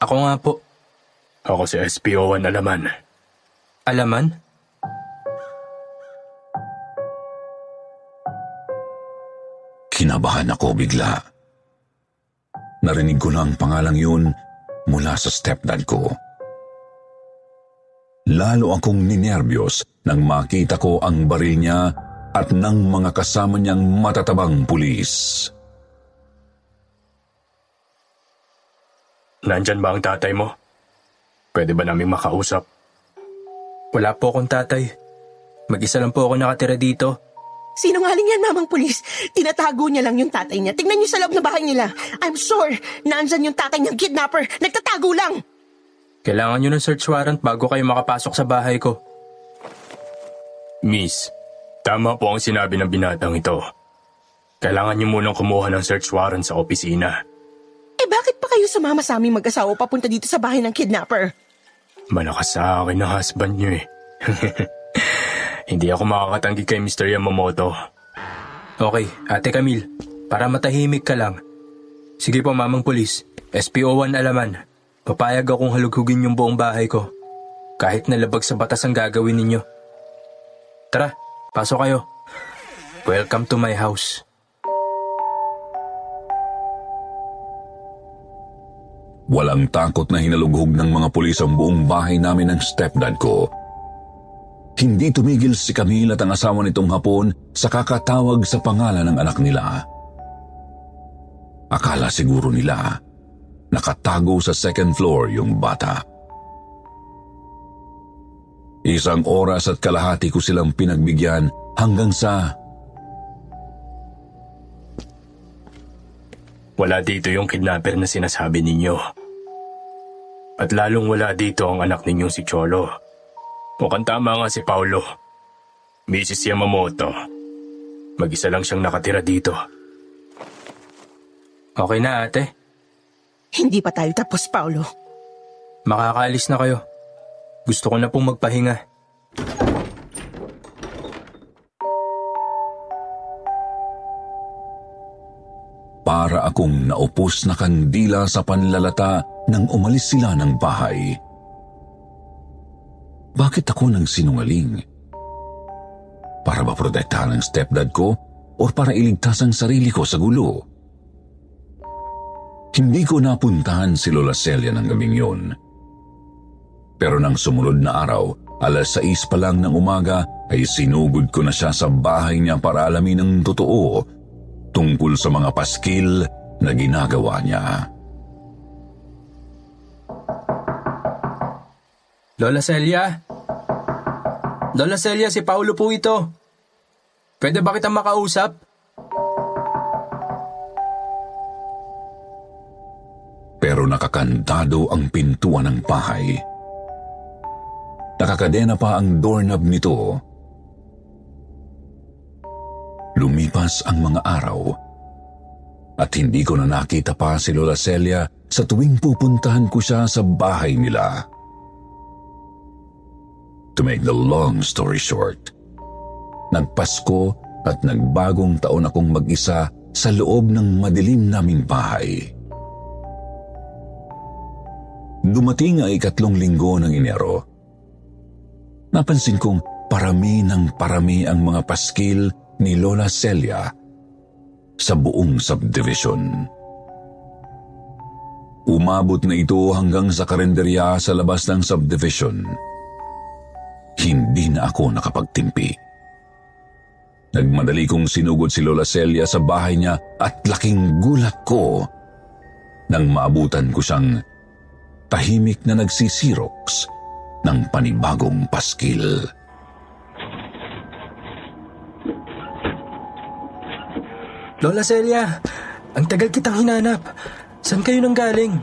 Ako nga po. Ako si SPO1 Alaman. Alaman? Kinabahan ako bigla. Narinig ko na ang pangalang yun mula sa stepdad ko. Lalo akong ninervyos nang makita ko ang baril niya at ng mga kasama niyang matatabang pulis. Nandyan ba ang tatay mo? Pwede ba naming makausap? Wala po akong tatay. Mag-isa lang po ako nakatira dito. Sinungaling yan, mamang pulis. Tinatago niya lang yung tatay niya. Tingnan niyo sa loob ng bahay nila. I'm sure, nandyan yung tatay niyang kidnapper. Nagtatago lang. Kailangan nyo ng search warrant bago kayo makapasok sa bahay ko. Miss, tama po ang sinabi ng binatang ito. Kailangan niyo munang kumuha ng search warrant sa opisina. Eh bakit pa kayo sumama sa aming mag-asawa papunta dito sa bahay ng kidnapper? Malakas sa akin ang husband niyo eh. Hindi ako makakatanggi kay Mr. Yamamoto. Okay, Ate Camille, para matahimik ka lang. Sige po, Mamang Pulis. SPO1 Alaman. Papayag akong halughugin yung buong bahay ko. Kahit nalabag sa batas ang gagawin ninyo. Tara, pasok kayo. Welcome to my house. Walang takot na hinalughog ng mga pulis ang buong bahay namin ng stepdad ko. Hindi tumigil si Camille at ang asawa nitong hapon sa kakatawag sa pangalan ng anak nila. Akala siguro nila nakatago sa second floor yung bata. Isang oras at kalahati ko silang pinagbigyan hanggang sa Wala dito yung kidnapper na sinasabi ninyo. At lalong wala dito ang anak ninyong si Cholo. Mukhang tama nga si Paulo. Mrs. Yamamoto. Mag-isa lang siyang nakatira dito. Okay na ate. Hindi pa tayo tapos, Paulo. Makakaalis na kayo. Gusto ko na pong magpahinga. Para akong naupos na kandila sa panlalata nang umalis sila ng bahay. Bakit ako nang sinungaling? Para ba protektahan ang stepdad ko o para iligtas ang sarili ko sa gulo? Hindi ko napuntahan si Lola Celia ng gabing yun. Pero nang sumunod na araw, alas 6 pa lang ng umaga ay sinugod ko na siya sa bahay niya para alamin ang totoo tungkol sa mga paskil na ginagawa niya. Lola Celia? Lola Celia, si Paulo po ito. Pwede ba kitang makausap? Pero nakakandado ang pintuan ng bahay. Nakakadena pa ang doorknob nito. Lumipas ang mga araw at hindi ko na nakita pa si Lola Celia sa tuwing pupuntahan ko siya sa bahay nila. To make the long story short, nagpasko at nagbagong taon akong mag-isa sa loob ng madilim naming bahay. Dumating ang ikatlong linggo ng Enero. Napansin kong parami ng parami ang mga paskil ni Lola Celia sa buong subdivision. Umabot na ito hanggang sa karinderya sa labas ng subdivision. Hindi na ako nakapagtimpi. Nagmadali kong sinugod si Lola Celia sa bahay niya at laking gulat ko nang maabutan ko siyang tahimik na nagsisiroks ng panibagong paskil. Lola Celia, ang tagal kitang hinanap. Saan kayo nang galing?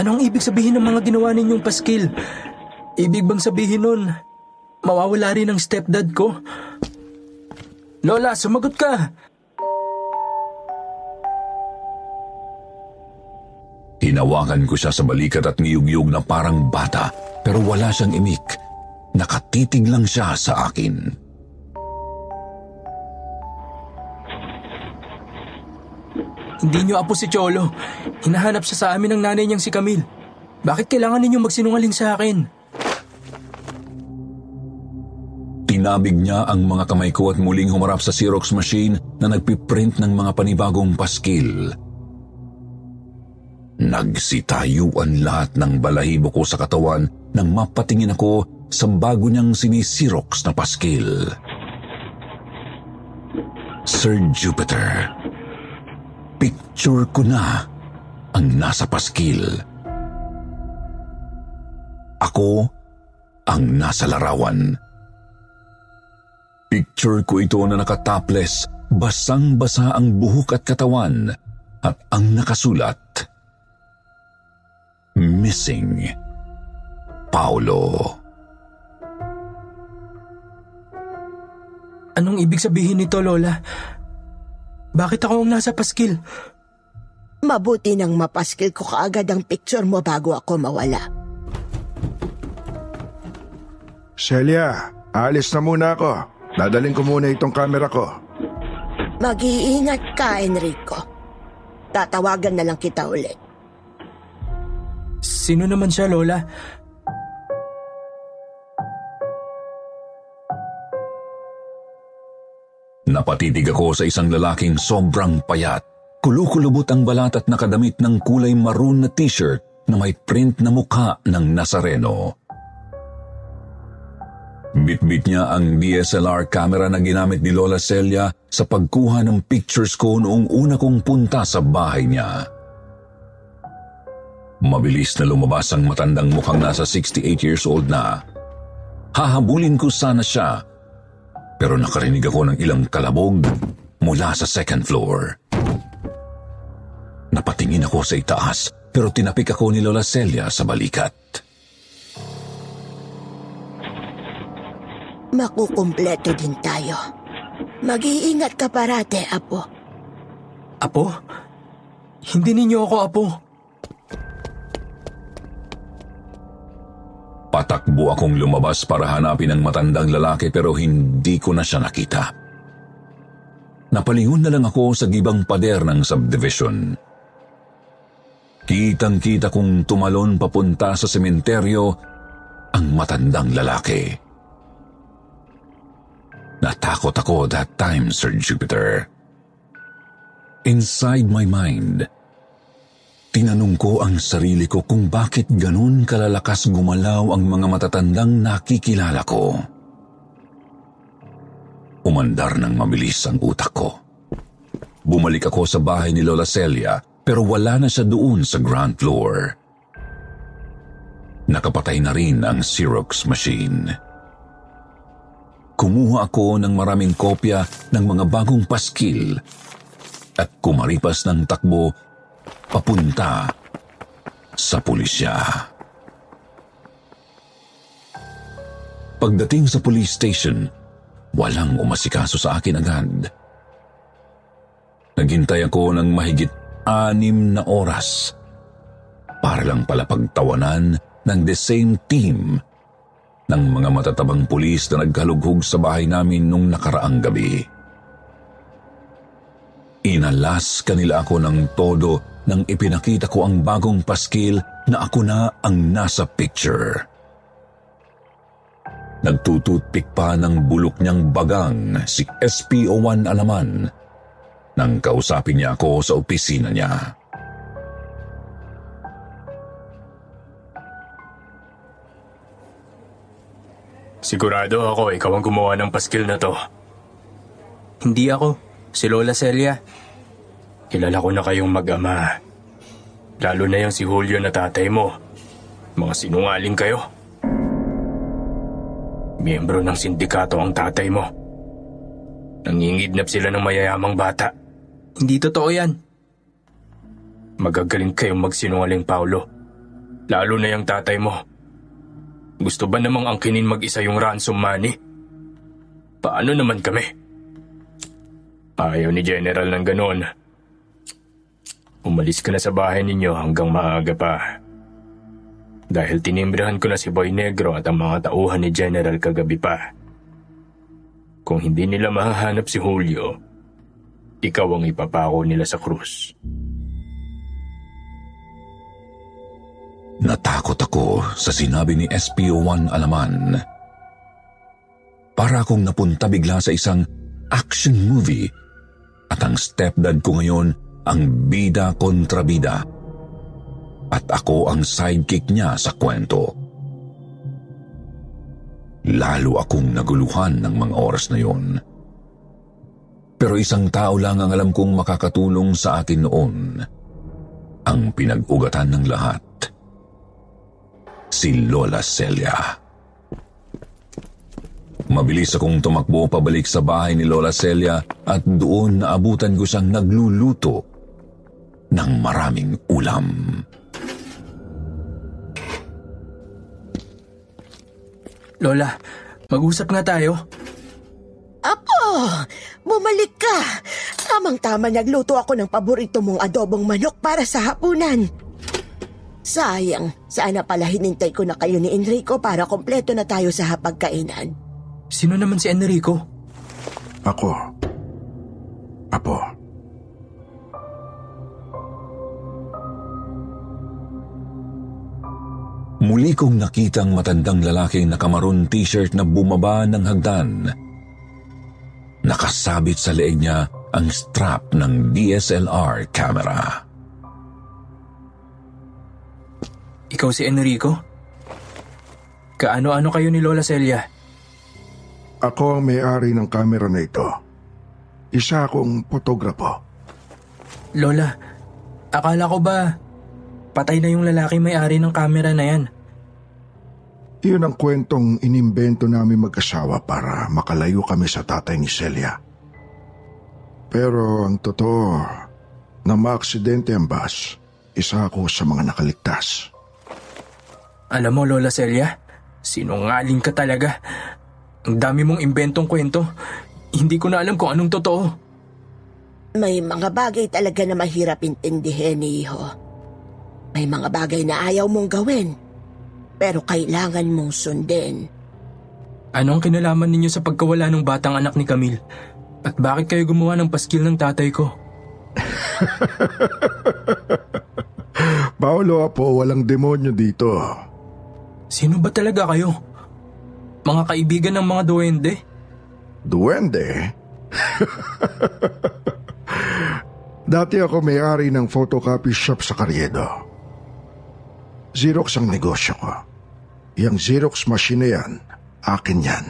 Ano ang ibig sabihin ng mga ginawa ninyong paskil? Ibig bang sabihin nun, mawawala rin ang stepdad ko? Lola, sumagot ka! Hinawakan ko siya sa balikat at niyugyug na parang bata pero wala siyang imik. Nakatitig lang siya sa akin. Hindi niyo apo si Cholo. Hinahanap siya sa amin ng nanay niyang si Camille. Bakit kailangan ninyong magsinungaling sa akin? Tinabig niya ang mga kamay ko at muling humarap sa Xerox machine na nagpiprint ng mga panibagong paskil. Nagsitayuan lahat ng balahibo ko sa katawan nang mapatingin ako sa bago niyang sinisirox na paskil. Sir Jupiter, picture ko na ang nasa paskil. Ako ang nasa larawan. Picture ko ito na nakataples, basang-basa ang buhok at katawan, at ang nakasulat, Missing Paulo. Anong ibig sabihin nito, Lola? Bakit ako ang nasa paskil? Mabuti nang mapaskil ko kaagad ang picture mo bago ako mawala. Celia, alis na muna ako. Dadaling ko muna itong camera ko. Mag-iingat ka, Enrico. Tatawagan na lang kita ulit. Sino naman siya, Lola? Napatitig ako sa isang lalaking sobrang payat. Kulukulubot ang balat at nakadamit ng kulay maroon na t-shirt na may print na mukha ng Nazareno. Bitbit niya ang DSLR camera na ginamit ni Lola Celia sa pagkuha ng pictures ko noong una kong punta sa bahay niya. Mabilis na lumabas ang matandang mukhang nasa 68 years old na. Hahabulin ko sana siya, pero nakarinig ako ng ilang kalabog mula sa second floor. Napatingin ako sa itaas, pero tinapik ako ni Lola Celia sa balikat. Makukumpleto din tayo. Mag-iingat ka parate, Apo. Apo? Hindi ninyo ako apo. Patakbo akong lumabas para hanapin ang matandang lalaki pero hindi ko na siya nakita. Napalingon na lang ako sa gibang pader ng subdivision. Kitang-kita kong tumalon papunta sa sementeryo ang matandang lalaki. Natakot ako that time, Sir Jupiter. Inside my mind, tinanong ko ang sarili ko kung bakit ganun kalalakas gumalaw ang mga matatandang nakikilala ko. Umandar ng mabilis ang utak ko. Bumalik ako sa bahay ni Lola Celia pero wala na siya doon sa ground floor. Nakapatay na rin ang Xerox machine. Kumuha ako ng maraming kopya ng mga bagong paskil at kumaripas ng takbo papunta sa pulisya. Pagdating sa police station, walang umasikaso sa akin agad. Naghintay ako ng mahigit anim na oras para lang pala pagtawanan ng the same team ng mga matatabang pulis na nagkalughog sa bahay namin nung nakaraang gabi. Inalas kanila ako ng todo nang ipinakita ko ang bagong paskil na ako na ang nasa picture. Nagtututpik pa ng bulok niyang bagang si SPO1 Alaman nang kausapin niya ako sa opisina niya. Sigurado ako ikaw ang gumawa ng paskil na to. Hindi ako. Si Lola Celia. Kilala ko na kayong mag-ama. Lalo na yung si Julio na tatay mo. Mga sinungaling kayo. Miyembro ng sindikato ang tatay mo. Nangingidnap sila ng mayayamang bata. Hindi totoo yan. Magagaling kayong magsinungaling, Paulo. Lalo na yung tatay mo. Gusto ba namang angkinin mag-isa yung ransom money? Paano naman kami? Ayaw ni General ng ganon. Umalis ka na sa bahay ninyo hanggang maaga pa. Dahil tinimbrahan ko na si Boy Negro at ang mga tauhan ni General kagabi pa. Kung hindi nila mahahanap si Julio, ikaw ang ipapako nila sa krus. Natakot ako sa sinabi ni SPO1 Alaman. Para akong napunta bigla sa isang action movie at ang stepdad ko ngayon ang bida kontra bida. At ako ang sidekick niya sa kwento. Lalo akong naguluhan ng mga oras na yon. Pero isang tao lang ang alam kong makakatulong sa akin noon. Ang pinag-ugatan ng lahat. Si Lola Celia. Mabilis akong tumakbo pabalik sa bahay ni Lola Celia at doon naabutan ko siyang nagluluto ng maraming ulam. Lola, mag-usap nga tayo. Apo, bumalik ka. Tamang-tama nagluto ako ng paborito mong adobong manok para sa hapunan. Sayang, sana pala hinintay ko na kayo ni Enrico para kompleto na tayo sa hapagkainan. Sino naman si Enrico? Ako. Apo. Muli kong nakitang matandang lalaking nakamaroon t-shirt na bumaba ng hagdan. Nakasabit sa leeg niya ang strap ng DSLR camera. Ikaw si Enrico? Kaano-ano kayo ni Lola Celia? Ako ang may-ari ng kamera na ito. Isa akong fotograpo. Lola, akala ko ba patay na yung lalaki may-ari ng camera na yan? Iyon ang kwentong inimbento namin mag-asawa para makalayo kami sa tatay ni Celia. Pero ang totoo, na maaksidente ang bus, isa ako sa mga nakaligtas. Alam mo, Lola Celia, sinungaling ka talaga. Ang dami mong imbentong kwento. Hindi ko na alam kung anong totoo. May mga bagay talaga na mahirap intindihin, Iho. May mga bagay na ayaw mong gawin, pero kailangan mong sundin. Ano ang kinalaman ninyo sa pagkawala ng batang anak ni Camille? At bakit kayo gumawa ng paskil ng tatay ko? Paolo, apo, walang demonyo dito. Sino ba talaga kayo? Mga kaibigan ng mga duwende? Duwende? Dati ako may-ari ng photocopy shop sa Carriedo. Xerox ang negosyo ko. Yang Xerox machine yan, akin yan.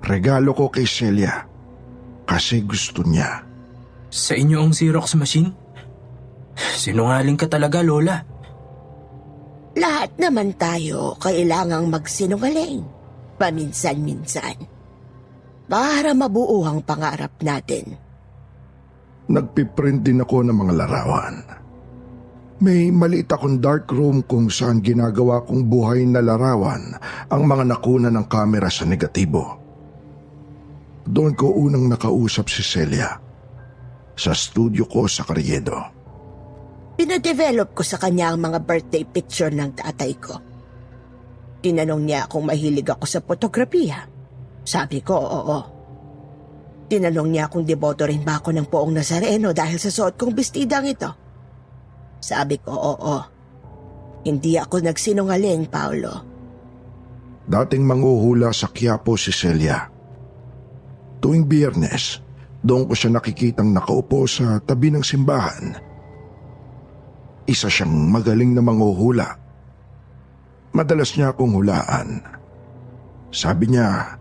Regalo ko kay Celia. Kasi gusto niya. Sa inyo ang Xerox machine? Sinungaling ka talaga, Lola. Lahat naman tayo kailangang magsinungaling. Paminsan-minsan. Para mabuo ang pangarap natin. Nagpiprint din ako ng mga larawan. May maliit akong dark room kung saan ginagawa kong buhay na larawan ang mga nakuna ng kamera sa negatibo. Doon ko unang nakausap si Celia. Sa studio ko sa Carriedo. Pinadevelop ko sa kanya ang mga birthday picture ng tatay ko. Tinanong niya kung mahilig ako sa fotografiya. Sabi ko, oo. Tinanong niya kung deboto rin ba ako ng poong Nazareno dahil sa suot kong bestidang ito. Sabi ko, oo. Hindi ako nagsinungaling, Paolo. Dating manguhula sa Quiapo si Celia. Tuwing biyernes, doon ko siya nakikitang nakaupo sa tabi ng simbahan. Isa siyang magaling na manguhula. Madalas niya akong hulaan. Sabi niya,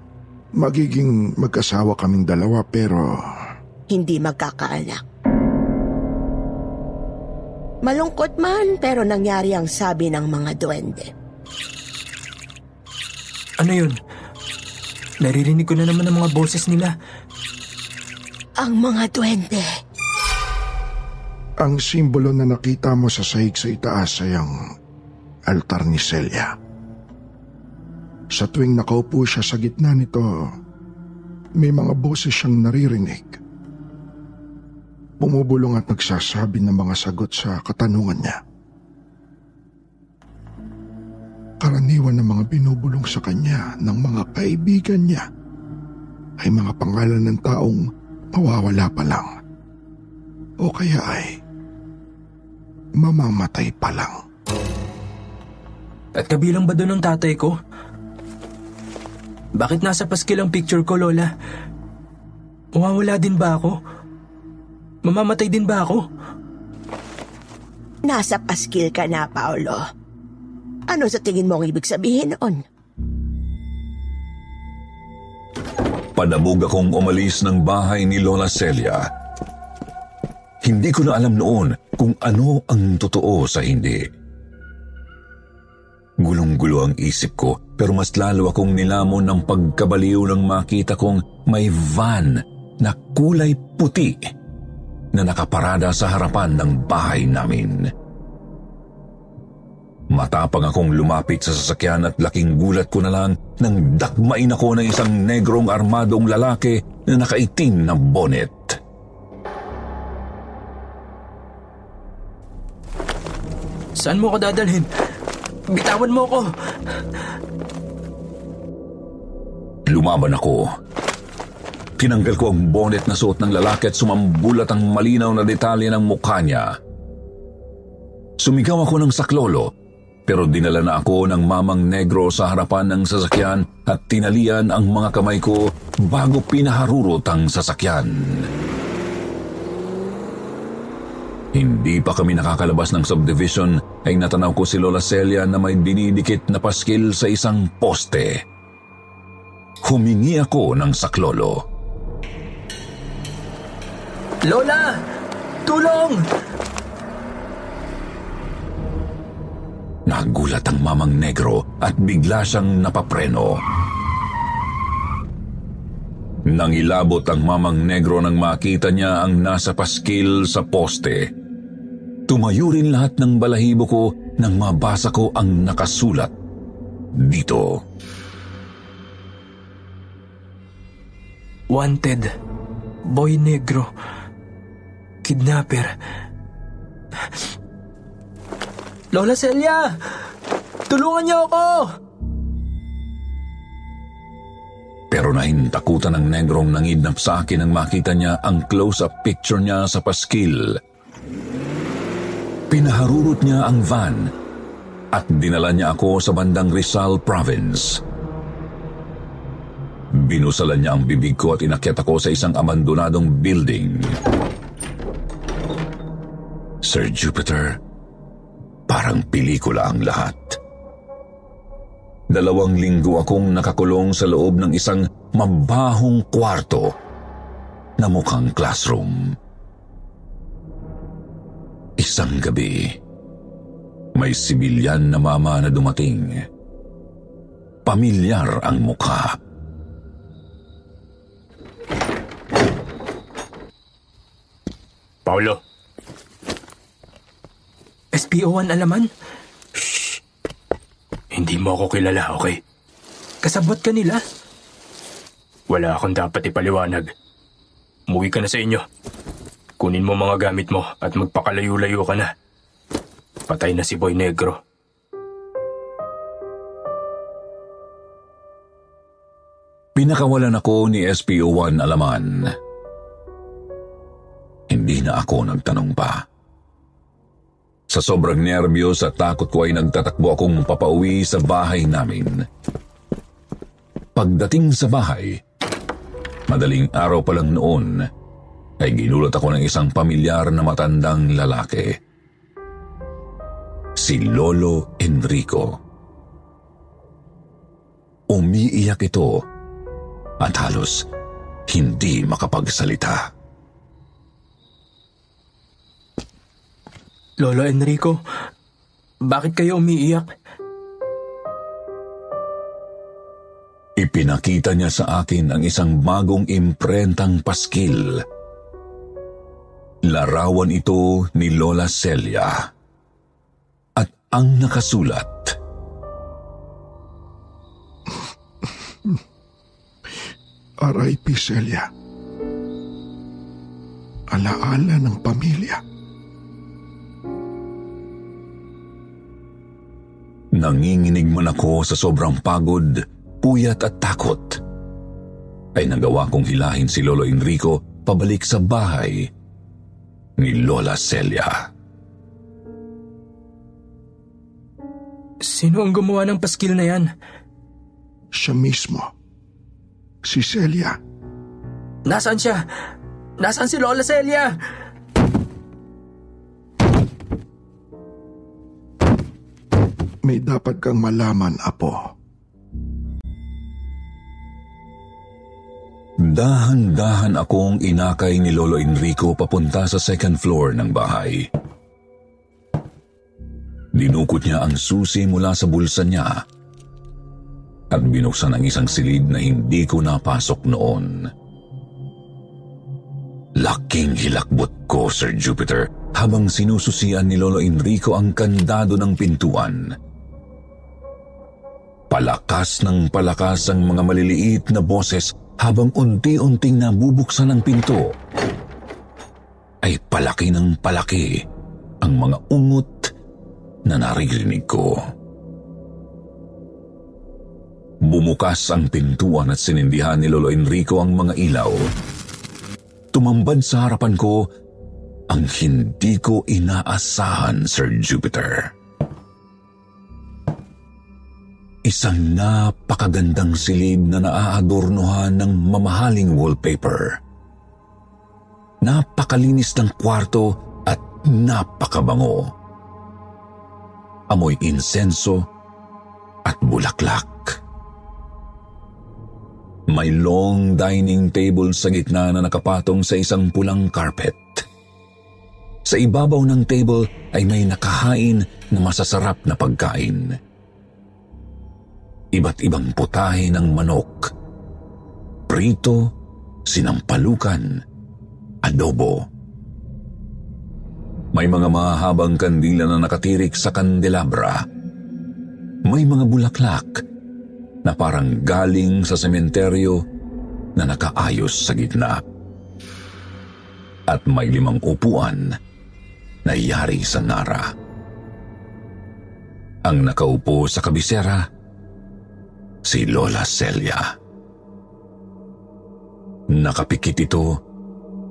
magiging magkasawa kaming dalawa pero Hindi magkakaanak. Malungkot man pero nangyari ang sabi ng mga duwende. Ano yun? Naririnig ko na naman ang mga boses nila. Ang mga duwende. Ang simbolo na nakita mo sa sahig sa itaas ay ang altar ni Celia. Sa tuwing nakaupo siya sa gitna nito, may mga boses siyang naririnig. Bumubulong at nagsasabi ng mga sagot sa katanungan niya. Karaniwan ng mga binubulong sa kanya ng mga kaibigan niya ay mga pangalan ng taong mawawala pa lang. O kaya ay mamamatay pa lang. At kabilang ba doon ang tatay ko? Bakit nasa paskil ang picture ko, Lola? Mawawala din ba ako? Mamamatay din ba ako? Nasa paskil ka na, Paolo. Ano sa tingin mo ang ibig sabihin noon? Padabog akong umalis ng bahay ni Lola Celia. Hindi ko na alam noon kung ano ang totoo sa hindi. Gulong-gulo ang isip ko pero mas lalo akong nilamon ng pagkabaliw nang makita kong may van na kulay puti na nakaparada sa harapan ng bahay namin. Matapang akong lumapit sa sasakyan at laking gulat ko na lang nang dakmain ako ng isang negrong armadong lalaki na nakaitim na bonnet. Saan mo ko dadalhin? Bitawan mo ko! Lumaban ako. Tinanggal ko ang bonnet na suot ng lalaki at sumambulat ang malinaw na detalye ng mukha niya. Sumigaw ako ng saklolo, pero dinala na ako ng mamang negro sa harapan ng sasakyan at tinalian ang mga kamay ko bago pinaharurot ang sasakyan. Hindi pa kami nakakalabas ng subdivision ay natanaw ko si Lola Celia na may dinidikit na paskil sa isang poste. Humingi ako ng saklolo. Lola! Tulong! Nagulat ang mamang negro at bigla siyang napapreno. Nangilabot ang mamang negro nang makita niya ang nasa paskil sa poste. Tumayo rin lahat ng balahibo ko nang mabasa ko ang nakasulat dito. Wanted. Boy Negro. Kidnapper. Lola Celia! Tulungan niyo ako! Pero nahintakutan ng negrong nangidnap sa akin nang makita niya ang close-up picture niya sa paskil. Pinaharurot niya ang van at dinala niya ako sa bandang Rizal Province. Binusalan niya ang bibig ko at inakyat ako sa isang abandonadong building. Sir Jupiter, parang pelikula ang lahat. Dalawang linggo akong nakakulong sa loob ng isang mabahong kwarto na mukhang classroom. Isang gabi, may sibilyan na mama na dumating. Pamilyar ang mukha. Paulo, SPO1 alaman? Hindi mo ako kilala, okay? Kasabot ka nila? Wala akong dapat ipaliwanag. Umuwi ka na sa inyo. Kunin mo mga gamit mo at magpakalayo-layo ka na. Patay na si Boy Negro. Pinakawalan ako ni SPO1 Alaman. Hindi na ako nagtanong pa. Sa sobrang nerbiyos at takot ko ay nagtatakbo akong papauwi sa bahay namin. Pagdating sa bahay, madaling araw pa lang noon, ay ginulat ako ng isang pamilyar na matandang lalaki. Si Lolo Enrico. Umiiyak ito at halos hindi makapagsalita. Lolo Enrico, bakit kayo umiiyak? Ipinakita niya sa akin ang isang bagong imprentang paskil. Larawan ito ni Lola Celia. At ang nakasulat, R.I.P. Celia. Alaala ng pamilya. Nanginginig man ako sa sobrang pagod, puyat at takot. Ay nagawa kong hilahin si Lolo Enrico pabalik sa bahay ni Lola Celia. Sino ang gumawa ng paskil na yan? Siya mismo. Si Celia. Nasaan siya? Nasaan si Lola Celia? May dapat kang malaman, Apo. Dahan-dahan akong inakay ni Lolo Enrico papunta sa second floor ng bahay. Dinukot niya ang susi mula sa bulsa niya at binuksan ang isang silid na hindi ko napasok noon. Laking hilakbot ko, Sir Jupiter, habang sinususian ni Lolo Enrico ang kandado ng pintuan. Palakas ng palakas ang mga maliliit na boses habang unti-unting nabubuksan ang pinto. Ay palaki ng palaki ang mga ungot na naririnig ko. Bumukas ang pintuan at sinindihan ni Lolo Enrico ang mga ilaw. Tumambad sa harapan ko ang hindi ko inaasahan, Sir Jupiter. Isang napakagandang silid na naaadornohan ng mamahaling wallpaper. Napakalinis ng kwarto at napakabango. Amoy insenso at bulaklak. May long dining table sa gitna na nakapatong sa isang pulang carpet. Sa ibabaw ng table ay may nakahain na masasarap na pagkain. Iba't ibang putahe ng manok, prito, sinampalukan, adobo. May mga mahabang kandila na nakatirik sa kandelabra. May mga bulaklak na parang galing sa sementeryo na nakaayos sa gitna. At may limang upuan na yari sa nara. Ang nakaupo sa kabisera, si Lola Celia. Nakapikit ito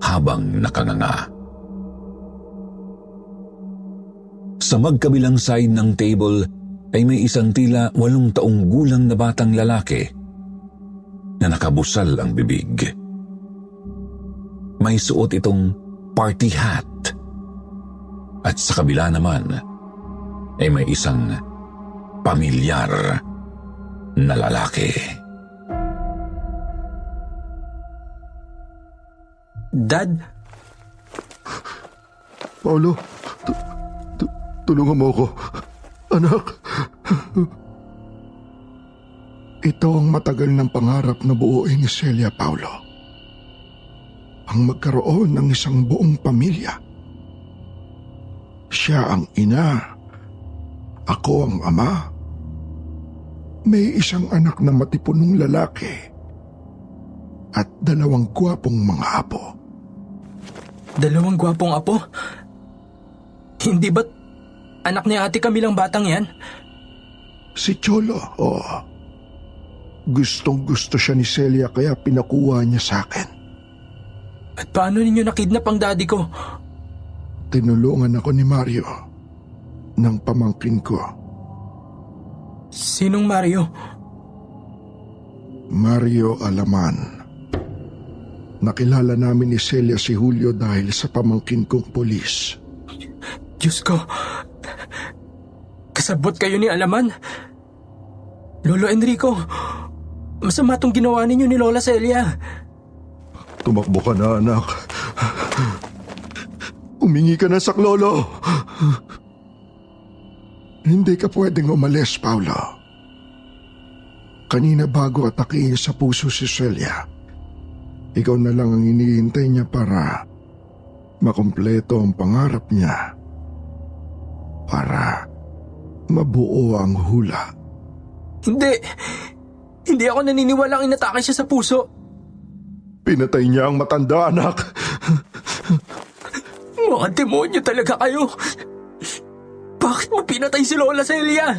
habang nakanganga. Sa magkabilang side ng table ay may isang tila walong taong gulang na batang lalaki na nakabusal ang bibig. May suot itong party hat. At sa kabila naman ay may isang pamilyar na lalaki. Dad, Paulo, tu- tu- tulungan mo ako. Anak. Ito ang matagal ng pangarap na buuin ni Celia Paulo. Ang magkaroon ng isang buong pamilya. Siya ang ina. Ako ang ama. May isang anak na matipunong lalaki. At dalawang gwapong mga apo. dalawang gwapong apo. Hindi ba't anak ni ate Camilang batang yan? Si Cholo, oo. Gustong gusto siya ni Celia kaya pinakuha niya sa akin. At paano ninyo nakidnap ang daddy ko? Tinulungan ako ni Mario ng pamangkin ko. Sinong Mario? Mario Alaman. Nakilala namin ni Celia si Julio dahil sa pamangkin kong polis. Diyos ko. Kasabot kayo ni Alaman. Lolo Enrico, masama tong ginawa ninyo ni Lola Celia. Tumakbo ka na, anak. Umingi ka na sa lolo. Hindi ka pwedeng umalis, Paolo. Kanina bago atakihin sa puso si Celia, ikaw na lang ang iniintay niya para makumpleto ang pangarap niya. Para mabuo ang hula. Hindi. Hindi ako naniniwalang inatake siya sa puso. Pinatay niya ang matanda, anak. Mga demonyo talaga kayo. Bakit mo pinatay si Lola Celia?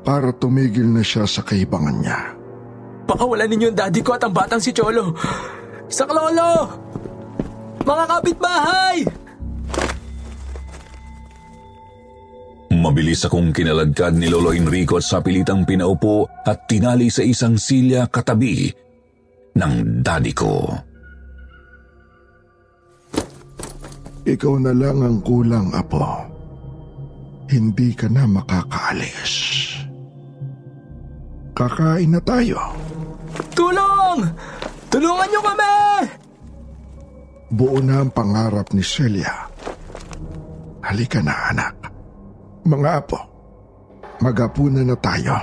Para tumigil na siya sa kaibangan niya. Pakawalan ninyo ang daddy ko at ang batang si Cholo. Isak lolo! Mga kapitbahay! Mabilis akong kinaladkad ni Lolo Enrico at sa pilitang pinaupo at tinali sa isang silya katabi ng daddy ko. Ikaw na lang ang kulang, Apo. Hindi ka na makakaalis. Kakain na tayo. Tulong! Tulungan niyo kami! Buo na ang pangarap ni Celia. Halika na, anak. Mga apo, magapunan na tayo.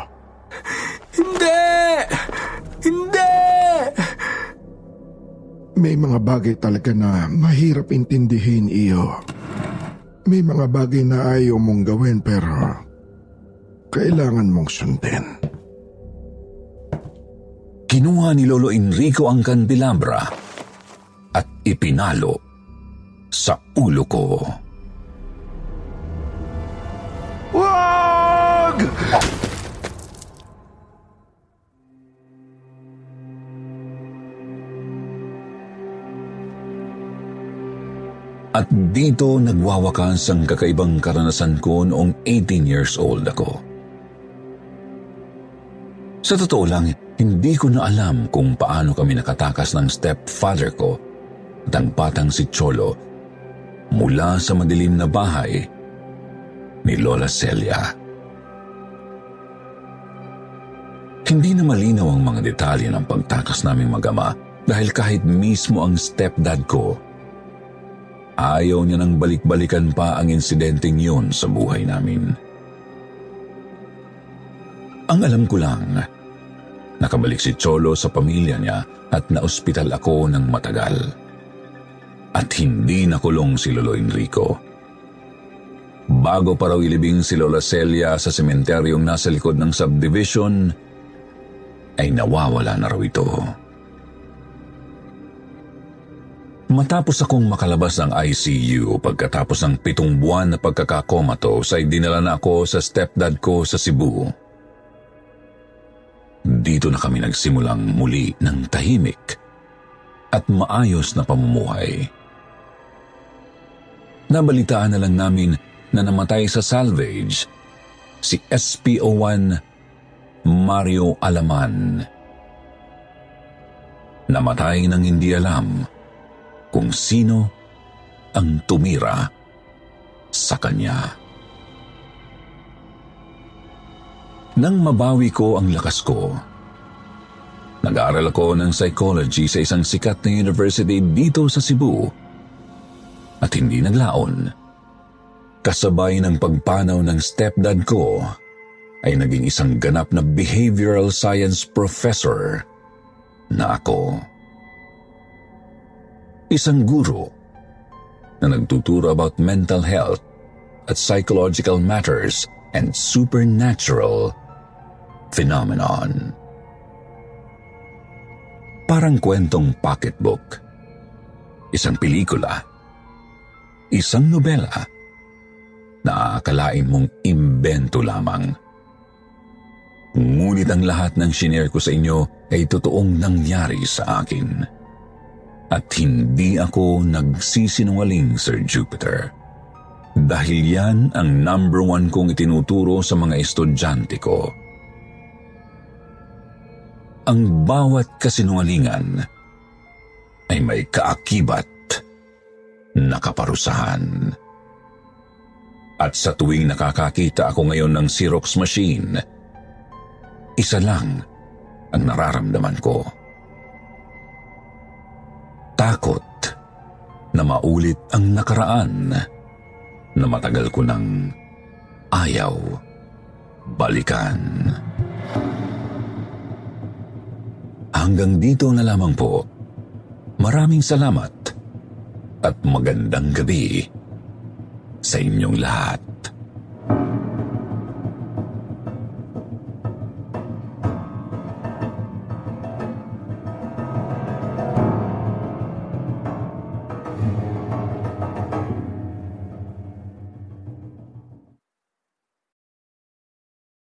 Hindi! Hindi! May mga bagay talaga na mahirap intindihin, iyo. May mga bagay na ayaw mong gawin pero kailangan mong sundin. Kinuha ni Lolo Enrico ang kandelabra at ipinalo sa ulo ko. Wag! At dito nagwawakas ang kakaibang karanasan ko noong 18 years old ako. Sa totoo lang, hindi ko na alam kung paano kami nakatakas ng stepfather ko at ang batang si Cholo mula sa madilim na bahay ni Lola Celia. Hindi na malinaw ang mga detalye ng pagtakas naming magama dahil kahit mismo ang stepdad ko Ayaw niya nang balik-balikan pa ang insidenteng yun sa buhay namin. Ang alam ko lang, nakabalik si Cholo sa pamilya niya at naospital ako ng matagal. At hindi nakulong si Lolo Enrico. Bago pa raw ilibing si Lola Celia sa sementeryong nasa likod ng subdivision, ay nawawala na raw ito. Matapos akong makalabas ng ICU pagkatapos ng pitong buwan na pagkakakomatos ay dinala na ako sa stepdad ko sa Cebu. Dito na kami nagsimulang muli ng tahimik at maayos na pamumuhay. Nabalitaan na lang namin na namatay sa salvage si SPO1 Mario Alaman. Namatay nang hindi alam kung sino ang tumira sa kanya. Nang mabawi ko ang lakas ko, nag-aaral ako ng psychology sa isang sikat na university dito sa Cebu at hindi naglaon. Kasabay ng pagpanaw ng stepdad ko ay naging isang ganap na behavioral science professor na ako. Isang guro na nagtuturo about mental health at psychological matters and supernatural phenomenon. Parang kwentong pocketbook. Isang pelikula. Isang nobela na aakalain mong imbento lamang. Ngunit ang lahat ng shinare ko sa inyo ay totoong nangyari sa akin. At hindi ako nagsisinungaling, Sir Jupiter. Dahil yan ang number one kong itinuturo sa mga estudyante ko. Ang bawat kasinungalingan ay may kaakibat na kaparusahan. At sa tuwing nakakakita ako ngayon ng Xerox machine, isa lang ang nararamdaman ko takot na maulit ang nakaraan na matagal ko nang ayaw balikan. Hanggang dito na lamang po. Maraming salamat at magandang gabi sa inyong lahat.